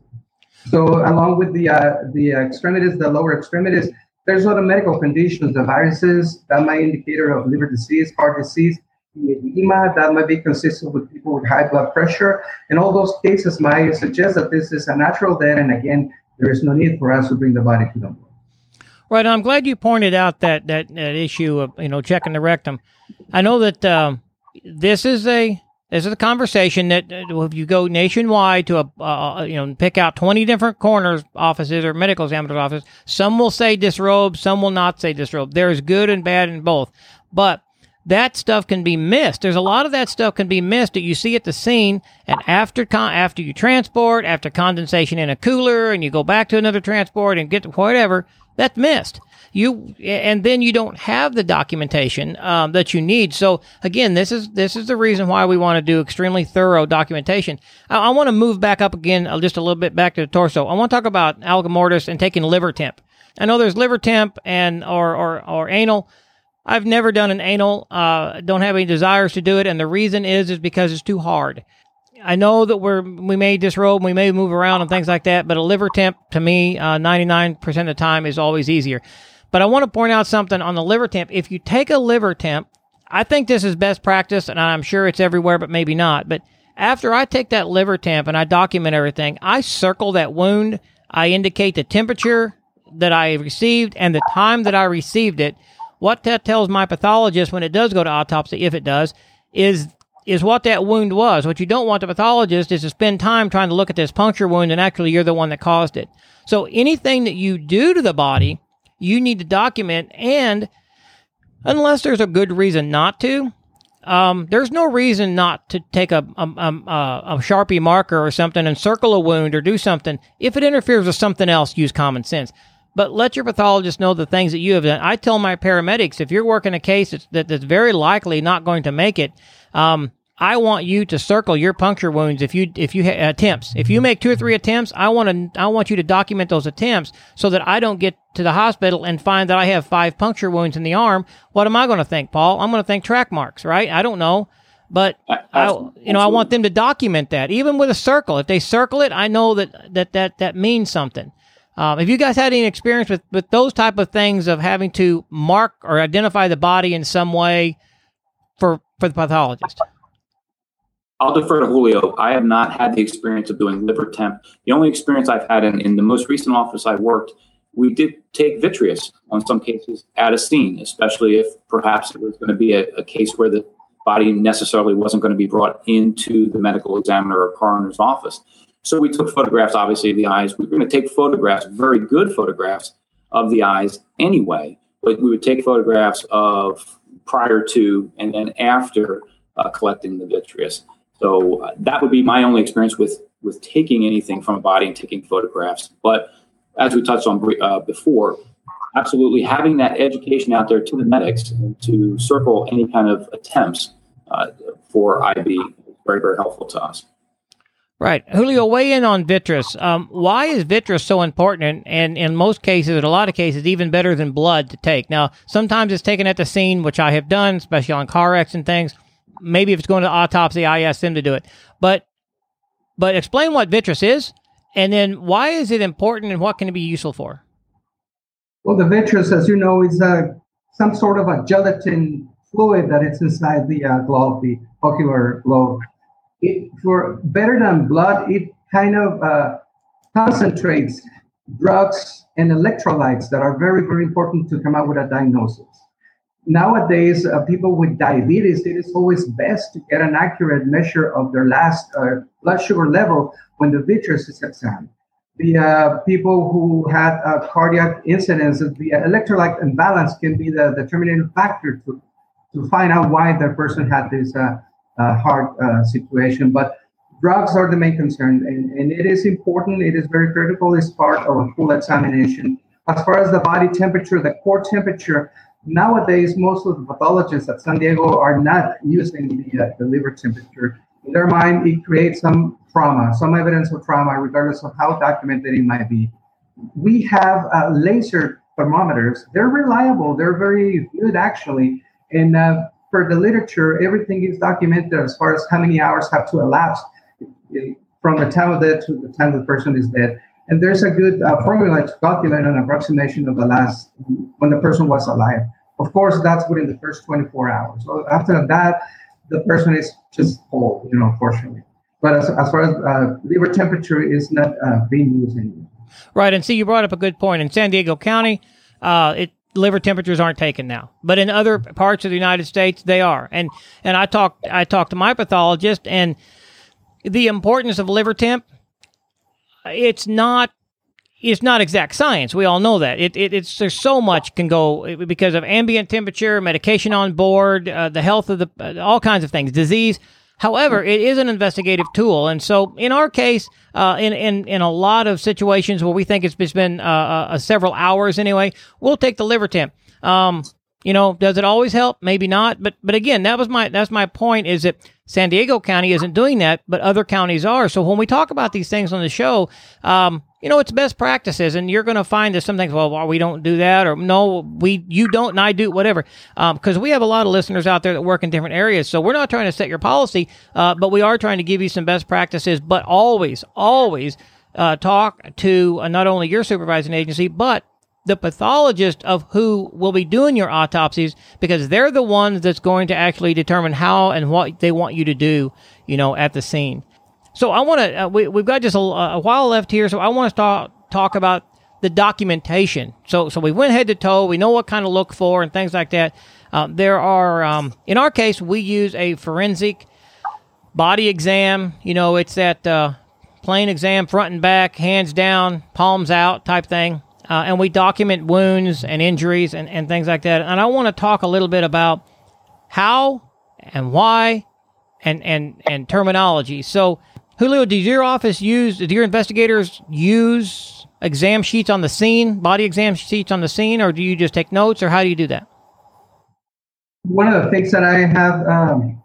So, along with the uh, the extremities, the lower extremities, there's other medical conditions, the varices that might indicator of liver disease, heart disease, edema that might be consistent with people with high blood pressure. And all those cases might suggest that this is a natural death. And again, there is no need for us to bring the body to the morgue. Right. I'm glad you pointed out that, that, that issue of, you know, checking the rectum. I know that um, this is a this is a conversation that uh, if you go nationwide to a uh, you know pick out 20 different coroners offices or medical examiner's office, some will say disrobe, some will not say disrobe. There's good and bad in both. But that stuff can be missed. There's a lot of that stuff can be missed that you see at the scene, and after con- after you transport, after condensation in a cooler, and you go back to another transport and get to whatever, that's missed. You and then you don't have the documentation um, that you need. So again, this is this is the reason why we want to do extremely thorough documentation. I, I want to move back up again uh, just a little bit back to the torso. I want to talk about algor mortis and taking liver temp. I know there's liver temp and or or, or anal. I've never done an anal. Uh, don't have any desires to do it, and the reason is is because it's too hard. I know that we're we may disrobe, we may move around and things like that, but a liver temp to me, ninety nine percent of the time is always easier. But I want to point out something on the liver temp. If you take a liver temp, I think this is best practice, and I'm sure it's everywhere, but maybe not. But after I take that liver temp and I document everything, I circle that wound. I indicate the temperature that I received and the time that I received it what that tells my pathologist when it does go to autopsy, if it does, is is what that wound was. What you don't want the pathologist is to spend time trying to look at this puncture wound and actually you're the one that caused it. So anything that you do to the body, you need to document and unless there's a good reason not to, um, there's no reason not to take a, a, a, a, Sharpie marker or something and circle a wound or do something. If it interferes with something else, use common sense but let your pathologist know the things that you have done. I tell my paramedics if you're working a case that's, that, that's very likely not going to make it, um, I want you to circle your puncture wounds if you if you ha- attempts. If you make two or three attempts, I want to I want you to document those attempts so that I don't get to the hospital and find that I have five puncture wounds in the arm. What am I going to think, Paul? I'm going to think track marks, right? I don't know. But I, you know, I want them to document that, even with a circle. If they circle it, I know that that that that means something. Um, have you guys had any experience with, with those type of things of having to mark or identify the body in some way for for the pathologist? I'll defer to Julio. I have not had the experience of doing liver temp. The only experience I've had in, in the most recent office I worked, we did take vitreous on some cases at a scene, especially if perhaps it was going to be a, a case where the body necessarily wasn't going to be brought into the medical examiner or coroner's office. So we took photographs, obviously, of the eyes. We were going to take photographs, very good photographs of the eyes anyway, but we would take photographs of prior to and then after uh, collecting the vitreous. So uh, that would be my only experience with with taking anything from a body and taking photographs. But as we touched on uh, before, absolutely having that education out there to the medics to circle any kind of attempts uh, for IV is very, very helpful to us. Right. Julio, weigh in on vitreous. Um, why is vitreous so important and, in most cases, in a lot of cases, even better than blood to take? Now, sometimes it's taken at the scene, which I have done, especially on car wrecks and things. Maybe if it's going to autopsy, I ask them to do it. But but explain what vitreous is, and then why is it important and what can it be useful for? Well, the vitreous, as you know, is a, some sort of a gelatin fluid that is inside the uh, globe, the ocular globe. It, for better than blood, it kind of uh, concentrates drugs and electrolytes that are very, very important to come up with a diagnosis. Nowadays, uh, people with diabetes, it is always best to get an accurate measure of their last uh, blood sugar level when the vitreous is examined. The uh, people who had a cardiac incidents, the electrolyte imbalance can be the determining factor to, to find out why the person had this heart uh, situation. But drugs are the main concern, and, and it is important. It is very critical. It's part of a full examination. As far as the body temperature, the core temperature, nowadays most of the pathologists at San Diego are not using the, uh, the liver temperature. In their mind, it creates some trauma, some evidence of trauma, regardless of how documented it might be. We have uh, laser thermometers. They're reliable. They're very good, actually. And uh, for the literature, everything is documented as far as how many hours have to elapse from the time of death to the time the person is dead. And there's a good uh, formula to calculate an approximation of the last when the person was alive. Of course, that's within the first 24 hours. So after that, the person is just old, you know, unfortunately. But as, as far as uh, liver temperature is not uh, being used anymore. Right, and see, you brought up a good point. In San Diego County, uh, it liver temperatures aren't taken now, but in other parts of the United States, they are. And and I talked I talked to my pathologist, and the importance of liver temp, it's not it's not exact science. We all know that. It, it, it's there's so much can go because of ambient temperature, medication on board, uh, the health of the uh, all kinds of things, disease. However, it is an investigative tool, and so in our case, uh, in in in a lot of situations where we think it's been uh, uh, several hours anyway, we'll take the liver temp. Um, you know, does it always help? Maybe not, but but again, that was my that's my point. Is that San Diego County isn't doing that, but other counties are. So when we talk about these things on the show, um, you know, it's best practices, and you're going to find that some things, well, well, we don't do that, or no, we you don't, and I do, whatever. Because um, we have a lot of listeners out there that work in different areas, so we're not trying to set your policy, uh, but we are trying to give you some best practices. But always, always uh, talk to uh, not only your supervising agency, but the pathologist of who will be doing your autopsies because they're the ones that's going to actually determine how and what they want you to do, you know, at the scene. So I want to, uh, we, we've got just a, a, while left here, so I want to talk, talk about the documentation. So, so we went head to toe. We know what kind of look for and things like that. Uh, there are, um, in our case, we use a forensic body exam. You know, it's that uh, plain exam, front and back, hands down, palms out type thing. Uh, and we document wounds and injuries and, and things like that. And I want to talk a little bit about how and why and, and, and terminology. So, Julio, does your office use, do your investigators use exam sheets on the scene, body exam sheets on the scene, or do you just take notes, or how do you do that? One of the things that I have um,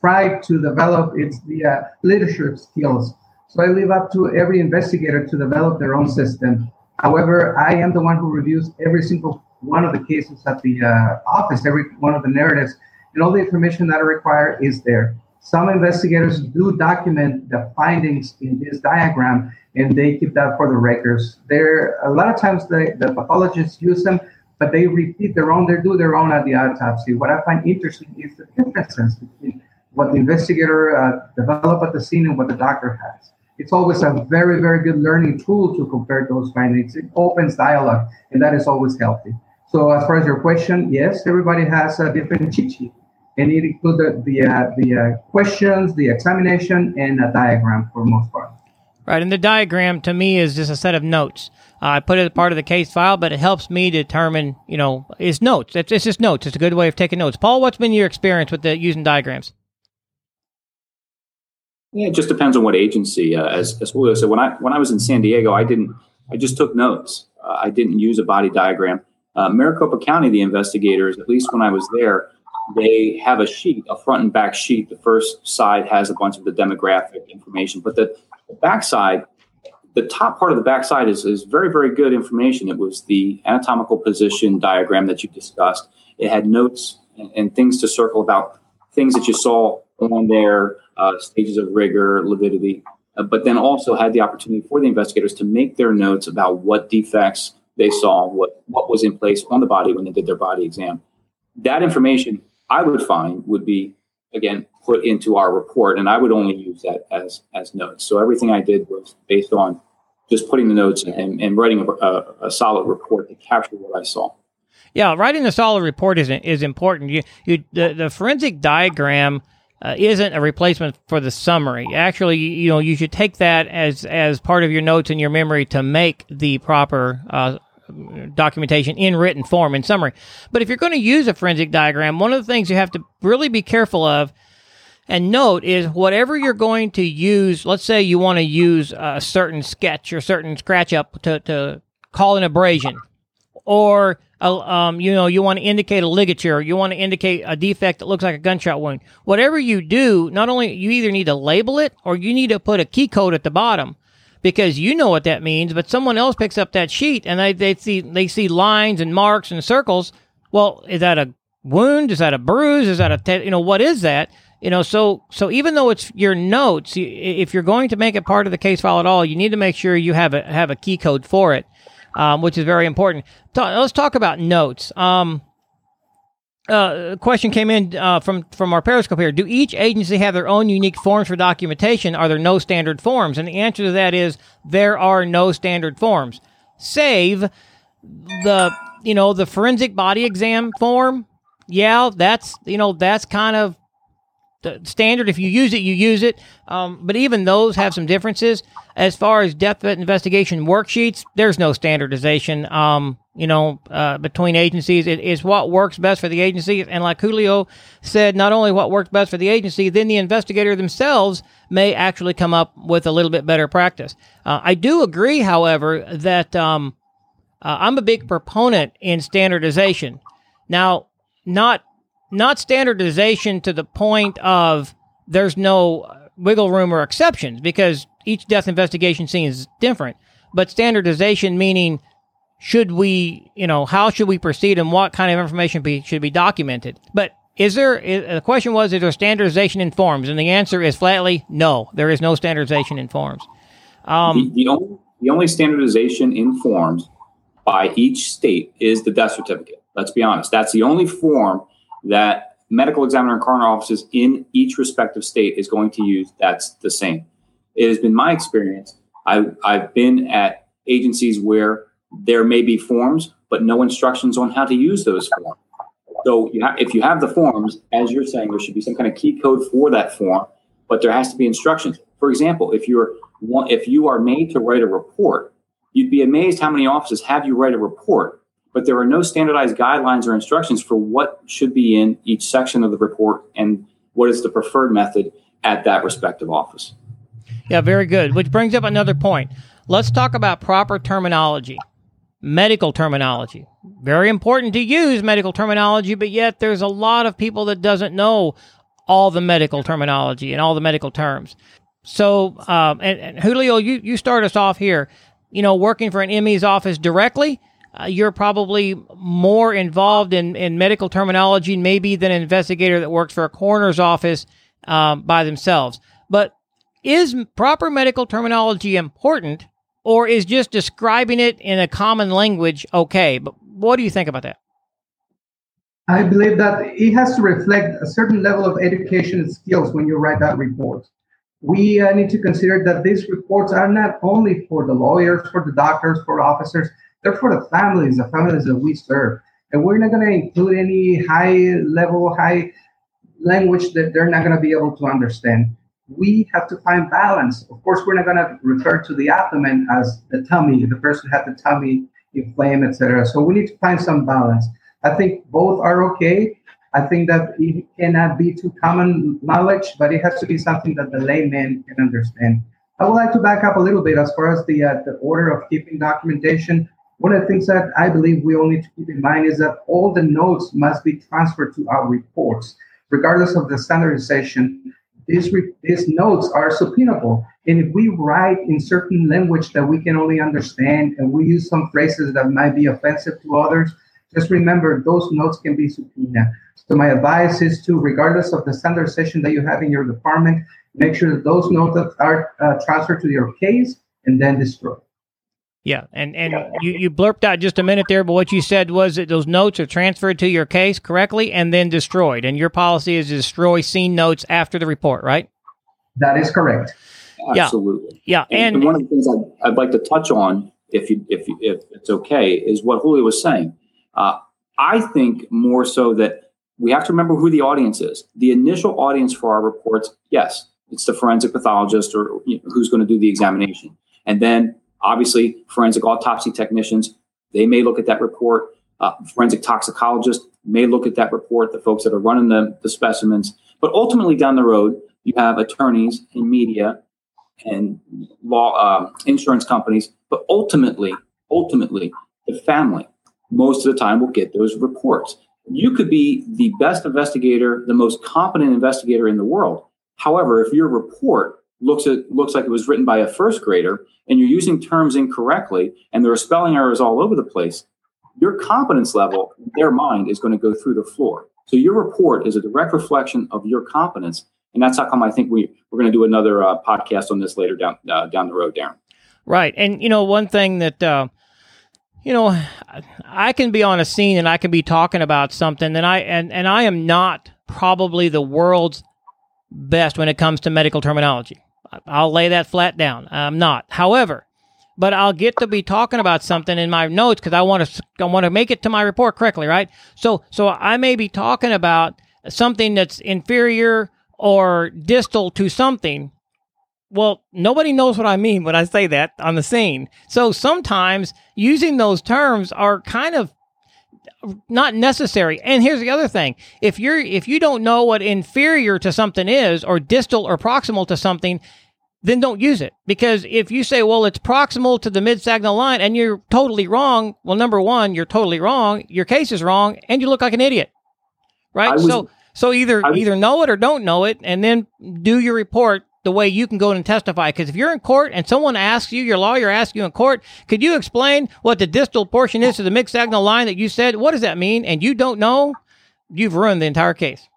tried to develop is the uh, leadership skills. So I leave up to every investigator to develop their own system. However, I am the one who reviews every single one of the cases at the uh, office, every one of the narratives, and all the information that I require is there. Some investigators do document the findings in this diagram and they keep that for the records. There, a lot of times the, the pathologists use them, but they repeat their own, they do their own at the autopsy. What I find interesting is the differences between what the investigator uh, developed at the scene and what the doctor has. It's always a very, very good learning tool to compare those findings. It opens dialogue, and that is always healthy. So, as far as your question, yes, everybody has a different cheat sheet and it includes the the, uh, the uh, questions, the examination, and a diagram for most part. Right, and the diagram to me is just a set of notes. Uh, I put it as part of the case file, but it helps me determine, you know, it's notes. It's, it's just notes. It's a good way of taking notes. Paul, what's been your experience with the using diagrams? Yeah, it just depends on what agency. Uh, as as Julio said, when I when I was in San Diego, I didn't. I just took notes. Uh, I didn't use a body diagram. Uh, Maricopa County, the investigators, at least when I was there, they have a sheet, a front and back sheet. The first side has a bunch of the demographic information, but the, the back side, the top part of the back side is, is very, very good information. It was the anatomical position diagram that you discussed. It had notes and, and things to circle about things that you saw on their uh, stages of rigor, lividity, uh, but then also had the opportunity for the investigators to make their notes about what defects they saw, what, what was in place on the body when they did their body exam. That information I would find would be, again, put into our report, and I would only use that as, as notes. So everything I did was based on just putting the notes and, and writing a, a, a solid report to capture what I saw. Yeah, writing a solid report is is important. You, you the, the forensic diagram uh, isn't a replacement for the summary. Actually, you know, you should take that as as part of your notes and your memory to make the proper uh, documentation in written form in summary. But if you're going to use a forensic diagram, one of the things you have to really be careful of and note is whatever you're going to use. Let's say you want to use a certain sketch or certain scratch up to to call an abrasion, or um, you know, you want to indicate a ligature, you want to indicate a defect that looks like a gunshot wound. Whatever you do, not only you either need to label it or you need to put a key code at the bottom because you know what that means, but someone else picks up that sheet and they, they see they see lines and marks and circles. Well, is that a wound? Is that a bruise? Is that a te- you know what is that? You know, so so even though it's your notes, if you're going to make it part of the case file at all, you need to make sure you have a have a key code for it um, which is very important. let's talk about notes. Um, uh, a question came in uh, from from our Periscope here. Do each agency have their own unique forms for documentation? Are there no standard forms? And the answer to that is there are no standard forms, save the you know the forensic body exam form. Yeah, that's you know that's kind of the standard. If you use it, you use it. Um, but even those have some differences. As far as death investigation worksheets, there's no standardization. Um, you know, uh, between agencies, it is what works best for the agency. And like Julio said, not only what works best for the agency, then the investigator themselves may actually come up with a little bit better practice. Uh, I do agree, however, that um, uh, I'm a big proponent in standardization. Now, not not standardization to the point of there's no wiggle room or exceptions because each death investigation scene is different. But standardization meaning should we, you know, how should we proceed and what kind of information be, should be documented? But is there, is, the question was, is there standardization in forms? And the answer is flatly no, there is no standardization in forms. Um, the, the, only, the only standardization in forms by each state is the death certificate. Let's be honest. That's the only form that medical examiner and coroner offices in each respective state is going to use, that's the same. It has been my experience. I, I've been at agencies where there may be forms, but no instructions on how to use those forms. So you ha- if you have the forms, as you're saying, there should be some kind of key code for that form, but there has to be instructions. For example, if you're if you are made to write a report, you'd be amazed how many offices have you write a report but there are no standardized guidelines or instructions for what should be in each section of the report and what is the preferred method at that respective office. Yeah, very good. Which brings up another point. Let's talk about proper terminology, medical terminology. Very important to use medical terminology, but yet there's a lot of people that doesn't know all the medical terminology and all the medical terms. So, um, and, and Julio, you, you start us off here. You know, working for an ME's office directly, uh, you're probably more involved in, in medical terminology maybe than an investigator that works for a coroner's office um, by themselves. But is proper medical terminology important, or is just describing it in a common language okay? But what do you think about that? I believe that it has to reflect a certain level of education and skills when you write that report. We uh, need to consider that these reports are not only for the lawyers, for the doctors, for officers, they're for the families, the families that we serve. And we're not going to include any high level, high language that they're not going to be able to understand. We have to find balance. Of course, we're not going to refer to the abdomen as the tummy. The person had the tummy inflamed, etc. So we need to find some balance. I think both are okay. I think that it cannot be too common knowledge, but it has to be something that the layman can understand. I would like to back up a little bit as far as the uh, the order of keeping documentation. One of the things that I believe we all need to keep in mind is that all the notes must be transferred to our reports, regardless of the standardization. These, re- these notes are subpoenaable. And if we write in certain language that we can only understand and we use some phrases that might be offensive to others, just remember those notes can be subpoenaed. So my advice is to, regardless of the standardization that you have in your department, make sure that those notes are uh, transferred to your case and then destroyed. Yeah, and and you, you blurped out just a minute there, but what you said was that those notes are transferred to your case correctly and then destroyed. And your policy is to destroy scene notes after the report, right? That is correct. Absolutely. Yeah, And, and one of the things I'd, I'd like to touch on, if you, if you, if it's okay, is what Julio was saying. Uh, I think more so that we have to remember who the audience is. The initial audience for our reports, yes, it's the forensic pathologist or you know, who's going to do the examination, and then obviously forensic autopsy technicians. They may look at that report. Uh, forensic toxicologists may look at that report. The folks that are running the, the specimens, but ultimately down the road, you have attorneys and media and law um, insurance companies, but ultimately, ultimately, the family most of the time will get those reports. You could be the best investigator, the most competent investigator in the world. However, if your report looks at looks like it was written by a first grader and you're using terms incorrectly and there are spelling errors all over the place, your competence level their mind is going to go through the floor. So your report is a direct reflection of your competence and that's how come I think we we're going to do another uh, podcast on this later down uh, down the road, Darren. Right, and you know one thing that uh, you know I can be on a scene and I can be talking about something, and I and and I am not probably the world's best when it comes to medical terminology. I'll lay that flat down. I'm not. However, but I'll get to be talking about something in my notes because I want to I want to make it to my report correctly, right? So so I may be talking about something that's inferior or distal to something. Well, nobody knows what I mean when I say that on the scene. So sometimes using those terms are kind of not necessary. And here's the other thing. If you're if you don't know what inferior to something is or distal or proximal to something, then don't use it. Because if you say, well, it's proximal to the mid sagittal line and you're totally wrong, well, number one, you're totally wrong. Your case is wrong and you look like an idiot. Right? Was, so so either was, either know it or don't know it and then do your report the way you can go and testify. Because if you're in court and someone asks you, your lawyer asks you in court, could you explain what the distal portion is to the mid sagittal line that you said? What does that mean? And you don't know, you've ruined the entire case.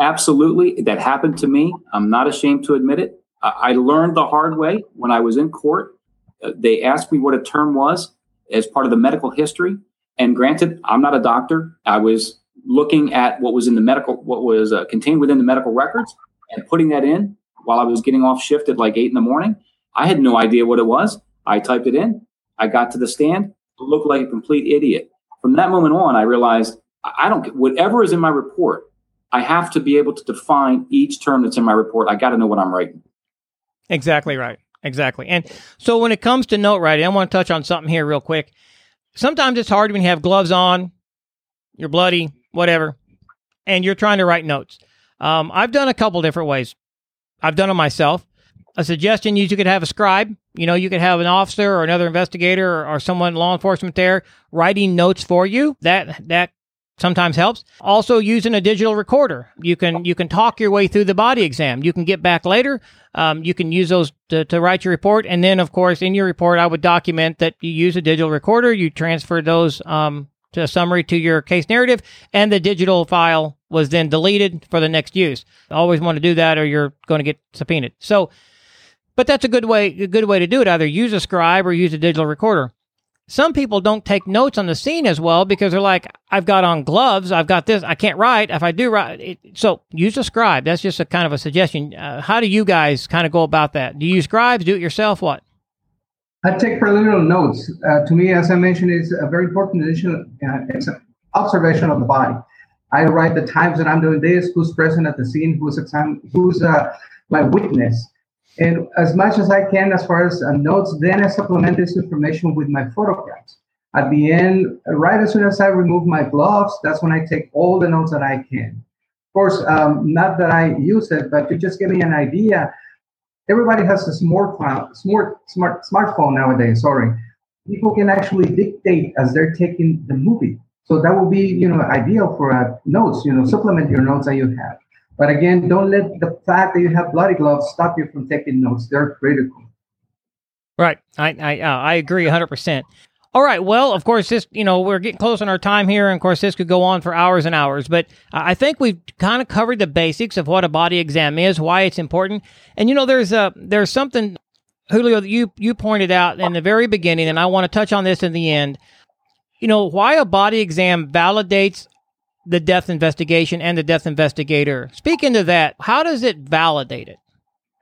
Absolutely. That happened to me. I'm not ashamed to admit it. I learned the hard way when I was in court. Uh, they asked me what a term was as part of the medical history. And granted, I'm not a doctor. I was looking at what was in the medical, what was uh, contained within the medical records and putting that in while I was getting off shift at like eight in the morning. I had no idea what it was. I typed it in. I got to the stand. looked like a complete idiot. From that moment on, I realized I don't, whatever is in my report, I have to be able to define each term that's in my report. I got to know what I'm writing. Exactly right. Exactly. And so when it comes to note writing, I want to touch on something here real quick. Sometimes it's hard when you have gloves on, you're bloody, whatever, and you're trying to write notes. Um, I've done a couple different ways. I've done it myself. A suggestion is you could have a scribe. You know, you could have an officer or another investigator or, or someone law enforcement there writing notes for you. That that sometimes helps. Also using a digital recorder. You can you can talk your way through the body exam. You can get back later. Um, you can use those to, to write your report. And then of course in your report I would document that you use a digital recorder, you transfer those um, to a summary to your case narrative, and the digital file was then deleted for the next use. Always want to do that or you're going to get subpoenaed. So but that's a good way a good way to do it. Either use a scribe or use a digital recorder some people don't take notes on the scene as well because they're like, I've got on gloves, I've got this, I can't write. If I do write, it, so use a scribe. That's just a kind of a suggestion. Uh, how do you guys kind of go about that? Do you use scribes? Do it yourself? What? I take preliminary notes. Uh, to me, as I mentioned, it's a very important addition. Uh, it's an observation of the body. I write the times that I'm doing this, who's present at the scene, who's exam- who's uh, my witness and as much as I can, as far as uh, notes, then I supplement this information with my photographs. At the end, right as soon as I remove my gloves, that's when I take all the notes that I can. Of course, um, not that I use it, but to just give me an idea, everybody has a smartphone, smart, smart, smartphone nowadays. Sorry, people can actually dictate as they're taking the movie. So that will be, you know, ideal for uh, notes. You know, supplement your notes that you have. But again, don't let the fact that you have bloody gloves stop you from taking notes. They're critical. Right. I I, uh, I agree 100%. All right. Well, of course, this, you know, we're getting close on our time here. And of course, this could go on for hours and hours. But I think we've kind of covered the basics of what a body exam is, why it's important. And, you know, there's a, there's something Julio, that you you pointed out in the very beginning, and I want to touch on this in the end. You know why a body exam validates the death investigation and the death investigator. Speak into that. How does it validate it?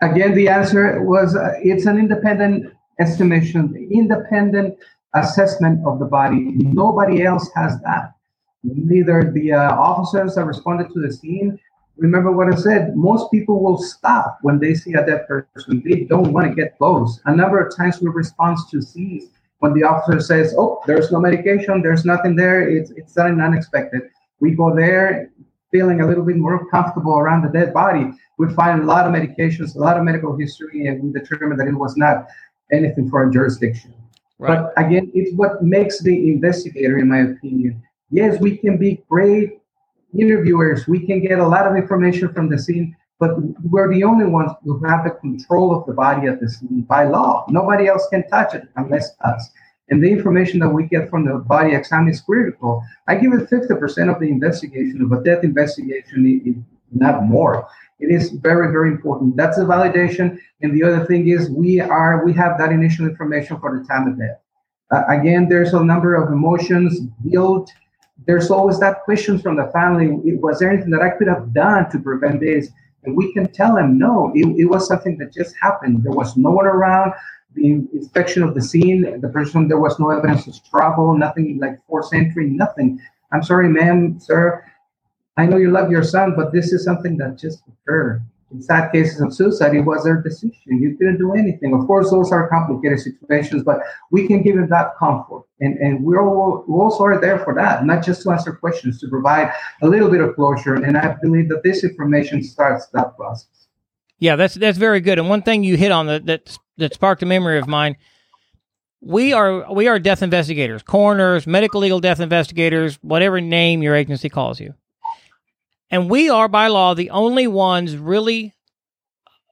Again, the answer was uh, it's an independent estimation, independent assessment of the body. Nobody else has that. Neither the uh, officers that responded to the scene. Remember what I said. Most people will stop when they see a dead person. They don't want to get close. A number of times we respond to scenes when the officer says, "Oh, there's no medication. There's nothing there. It's it's unexpected." We go there feeling a little bit more comfortable around the dead body. We find a lot of medications, a lot of medical history, and we determine that it was not anything for a jurisdiction. Right. But again, it's what makes the investigator, in my opinion. Yes, we can be great interviewers. We can get a lot of information from the scene, but we're the only ones who have the control of the body at the scene by law. Nobody else can touch it unless us. And the information that we get from the body exam is critical. I give it 50% of the investigation of a death investigation, not more. It is very, very important. That's a validation. And the other thing is we are we have that initial information for the time of death. Uh, again, there's a number of emotions, guilt. There's always that question from the family: Was there anything that I could have done to prevent this? And we can tell them, no, it, it was something that just happened. There was no one around. The inspection of the scene, the person, there was no evidence of struggle, nothing like forced entry, nothing. I'm sorry, ma'am, sir I know you love your son, but this is something that just occurred. In sad cases of suicide, it was their decision. You couldn't do anything. Of course, those are complicated situations, but we can give them that comfort. And, and we're all, we also are there for that, not just to answer questions, to provide a little bit of closure. And I believe that this information starts that process. Yeah, that's that's very good. And one thing you hit on that that, that sparked a memory of mine we are we are death investigators, coroners, medical legal death investigators, whatever name your agency calls you. And we are by law the only ones really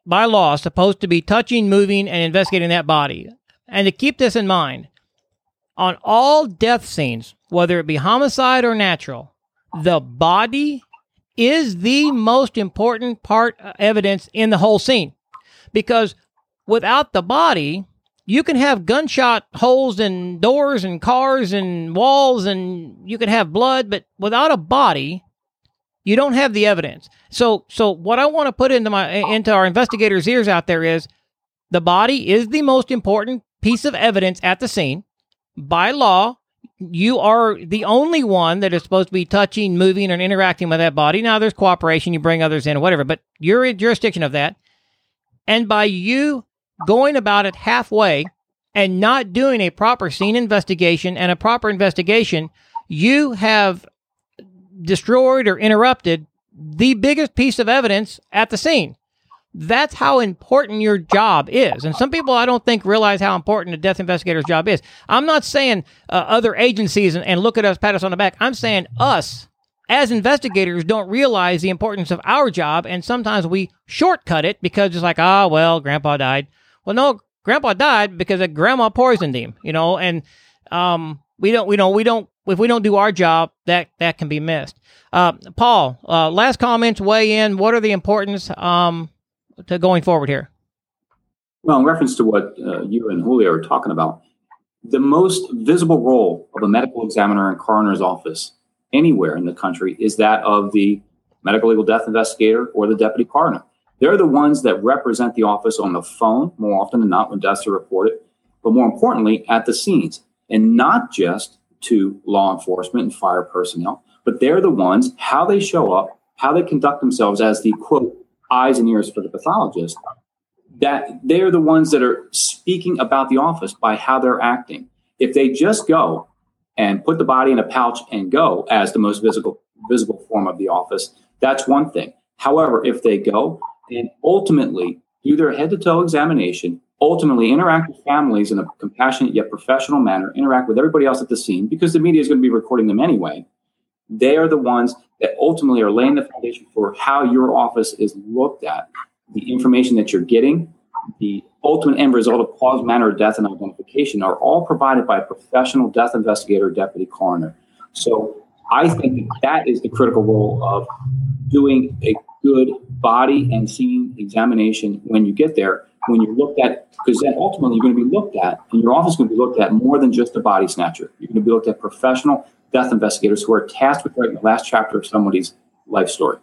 by law supposed to be touching, moving, and investigating that body. And to keep this in mind, on all death scenes, whether it be homicide or natural, the body is the most important part evidence in the whole scene. Because without the body, you can have gunshot holes in doors and cars and walls and you can have blood, but without a body, you don't have the evidence. So so what I want to put into my into our investigators' ears out there is the body is the most important piece of evidence at the scene. By law, you are the only one that is supposed to be touching, moving, and interacting with that body. Now there's cooperation, you bring others in or whatever, but you're in jurisdiction of that. And by you going about it halfway and not doing a proper scene investigation and a proper investigation, you have destroyed or interrupted the biggest piece of evidence at the scene. That's how important your job is. And some people I don't think realize how important a death investigator's job is. I'm not saying uh, other agencies and, and look at us, pat us on the back. I'm saying us as investigators don't realize the importance of our job. And sometimes we shortcut it because it's like, ah, oh, well, grandpa died. Well, no, grandpa died because grandma poisoned him, you know, and, um, we don't, we don't, we don't if we don't do our job, that that can be missed. Uh, Paul, uh, last comments, weigh in. What are the importance um, to going forward here? Well, in reference to what uh, you and Julio are talking about, the most visible role of a medical examiner in coroner's office anywhere in the country is that of the medical legal death investigator or the deputy coroner. They're the ones that represent the office on the phone more often than not when deaths are reported, but more importantly, at the scenes, and not just to law enforcement and fire personnel, but they're the ones, how they show up, how they conduct themselves as the quote, eyes and ears for the pathologist, that they're the ones that are speaking about the office by how they're acting. If they just go and put the body in a pouch and go as the most visible visible form of the office, that's one thing. However, if they go and ultimately do their head to toe examination ultimately interact with families in a compassionate yet professional manner, interact with everybody else at the scene because the media is going to be recording them anyway. They are the ones that ultimately are laying the foundation for how your office is looked at, the information that you're getting, the ultimate end result of cause, manner of death, and identification are all provided by a professional death investigator, deputy coroner. So I think that, that is the critical role of doing a good body and scene examination when you get there when you're looked at, because then ultimately you're going to be looked at, and your office is going to be looked at more than just a body snatcher. You're going to be looked at professional death investigators who are tasked with writing the last chapter of somebody's life story.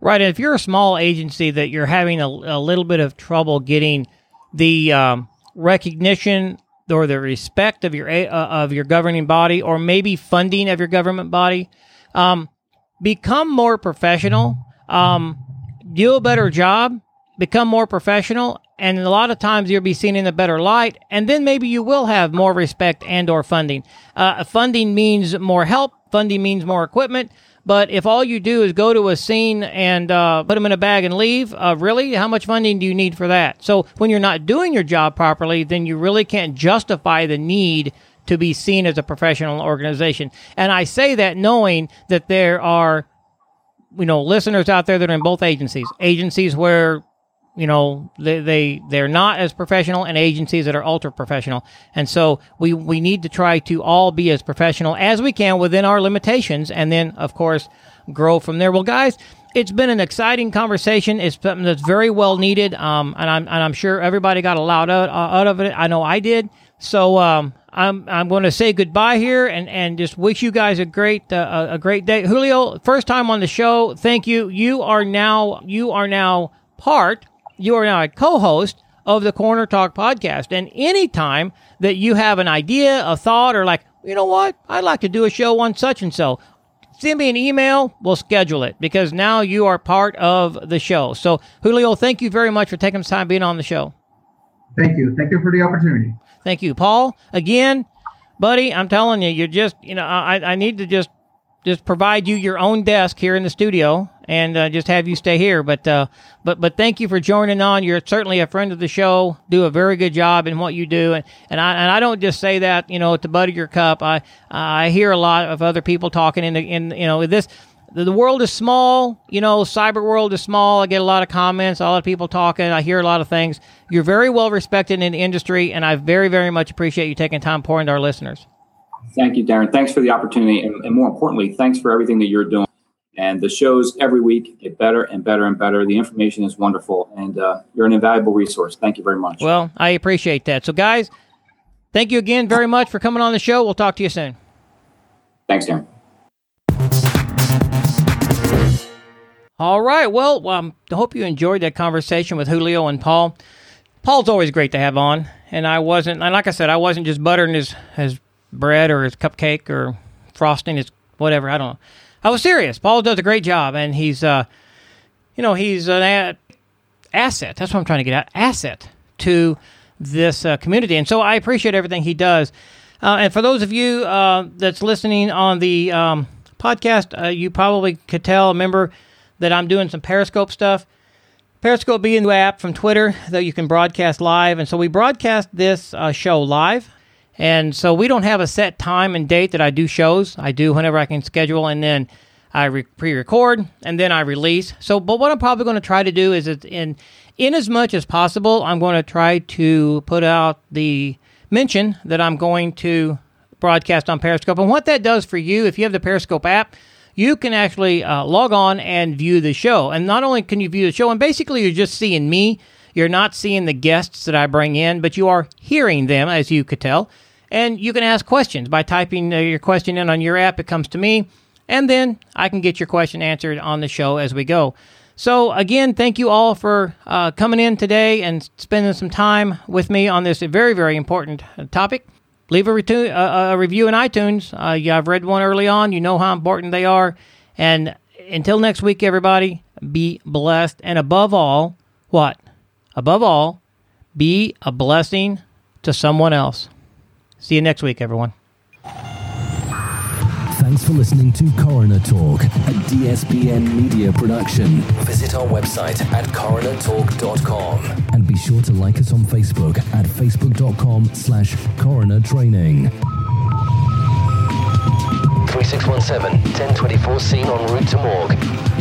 Right. If you're a small agency that you're having a, a little bit of trouble getting the um, recognition or the respect of your uh, of your governing body, or maybe funding of your government body, um, become more professional. Um, do a better job. Become more professional, and a lot of times you'll be seen in a better light and then maybe you will have more respect and or funding. Uh, funding means more help funding means more equipment but if all you do is go to a scene and uh, put them in a bag and leave uh, really how much funding do you need for that? So when you're not doing your job properly then you really can't justify the need to be seen as a professional organization. And i say that knowing that there are you know listeners out there that are in both agencies. Agencies where you know they, they they're not as professional and agencies that are ultra professional and so we we need to try to all be as professional as we can within our limitations and then of course grow from there well guys it's been an exciting conversation it's something that's very well needed um, and i'm and i'm sure everybody got a lot out, out of it i know i did so um, I'm I'm going to say goodbye here and, and just wish you guys a great uh, a great day. Julio, first time on the show. Thank you. You are now you are now part you are now a co-host of the Coroner Talk podcast. And anytime that you have an idea, a thought, or like, you know what, I'd like to do a show on such and so, send me an email. We'll schedule it because now you are part of the show. So, Julio, thank you very much for taking the time being on the show. Thank you. Thank you for the opportunity. Thank you, Paul. Again, buddy, I'm telling you, you're just, you know, I, I need to just just provide you your own desk here in the studio and uh, just have you stay here. But uh, but but thank you for joining on. You're certainly a friend of the show. Do a very good job in what you do, and and I and I don't just say that you know to butter your cup. I I hear a lot of other people talking in the, in you know this. The, world is small, you know. Cyber world is small. I get a lot of comments, a lot of people talking. I hear a lot of things. You're very well respected in the industry, and I very, very much appreciate you taking time pouring to our listeners. Thank you, Darren. Thanks for the opportunity. And, and, more importantly, thanks for everything that you're doing. And the shows every week get better and better and better. The information is wonderful, and uh, you're an invaluable resource. Thank you very much. Well, I appreciate that. So, guys, thank you again very much for coming on the show. We'll talk to you soon. Thanks, Darren. All right. Well, um, I hope you enjoyed that conversation with Julio and Paul. Paul's always great to have on, and I wasn't. And like I said, I wasn't just buttering his his bread or his cupcake or frosting his whatever. I don't know. I was serious. Paul does a great job, and he's, uh, you know, he's an asset. That's what I'm trying to get at. Asset to this uh, community, and so I appreciate everything he does. Uh, and for those of you uh, that's listening on the um, podcast, uh, you probably could tell, remember that I'm doing some Periscope stuff. Periscope being the app from Twitter that you can broadcast live, and so we broadcast this uh, show live and so we don't have a set time and date that I do shows. I do whenever I can schedule, and then I re- pre-record and then I release. So, but what I'm probably going to try to do is, in in as much as possible, I'm going to try to put out the mention that I'm going to broadcast on Periscope. And what that does for you, if you have the Periscope app, you can actually uh, log on and view the show. And not only can you view the show, and basically you're just seeing me. You're not seeing the guests that I bring in, but you are hearing them, as you could tell. And you can ask questions by typing uh, your question in on your app. It comes to me, and then I can get your question answered on the show as we go. So, again, thank you all for uh, coming in today and spending some time with me on this very, very important uh, topic. Leave a, retu- uh, a review in iTunes. Uh, yeah, I've read one early on. You know how important they are. And until next week, everybody, be blessed. And above all, what? Above all, be a blessing to someone else. See you next week, everyone. Thanks for listening to Coroner Talk, a DSPN media production. Visit our website at coronertalk.com. And be sure to like us on Facebook at facebook.com slash coroner training. 3617 1024 scene en route to morgue.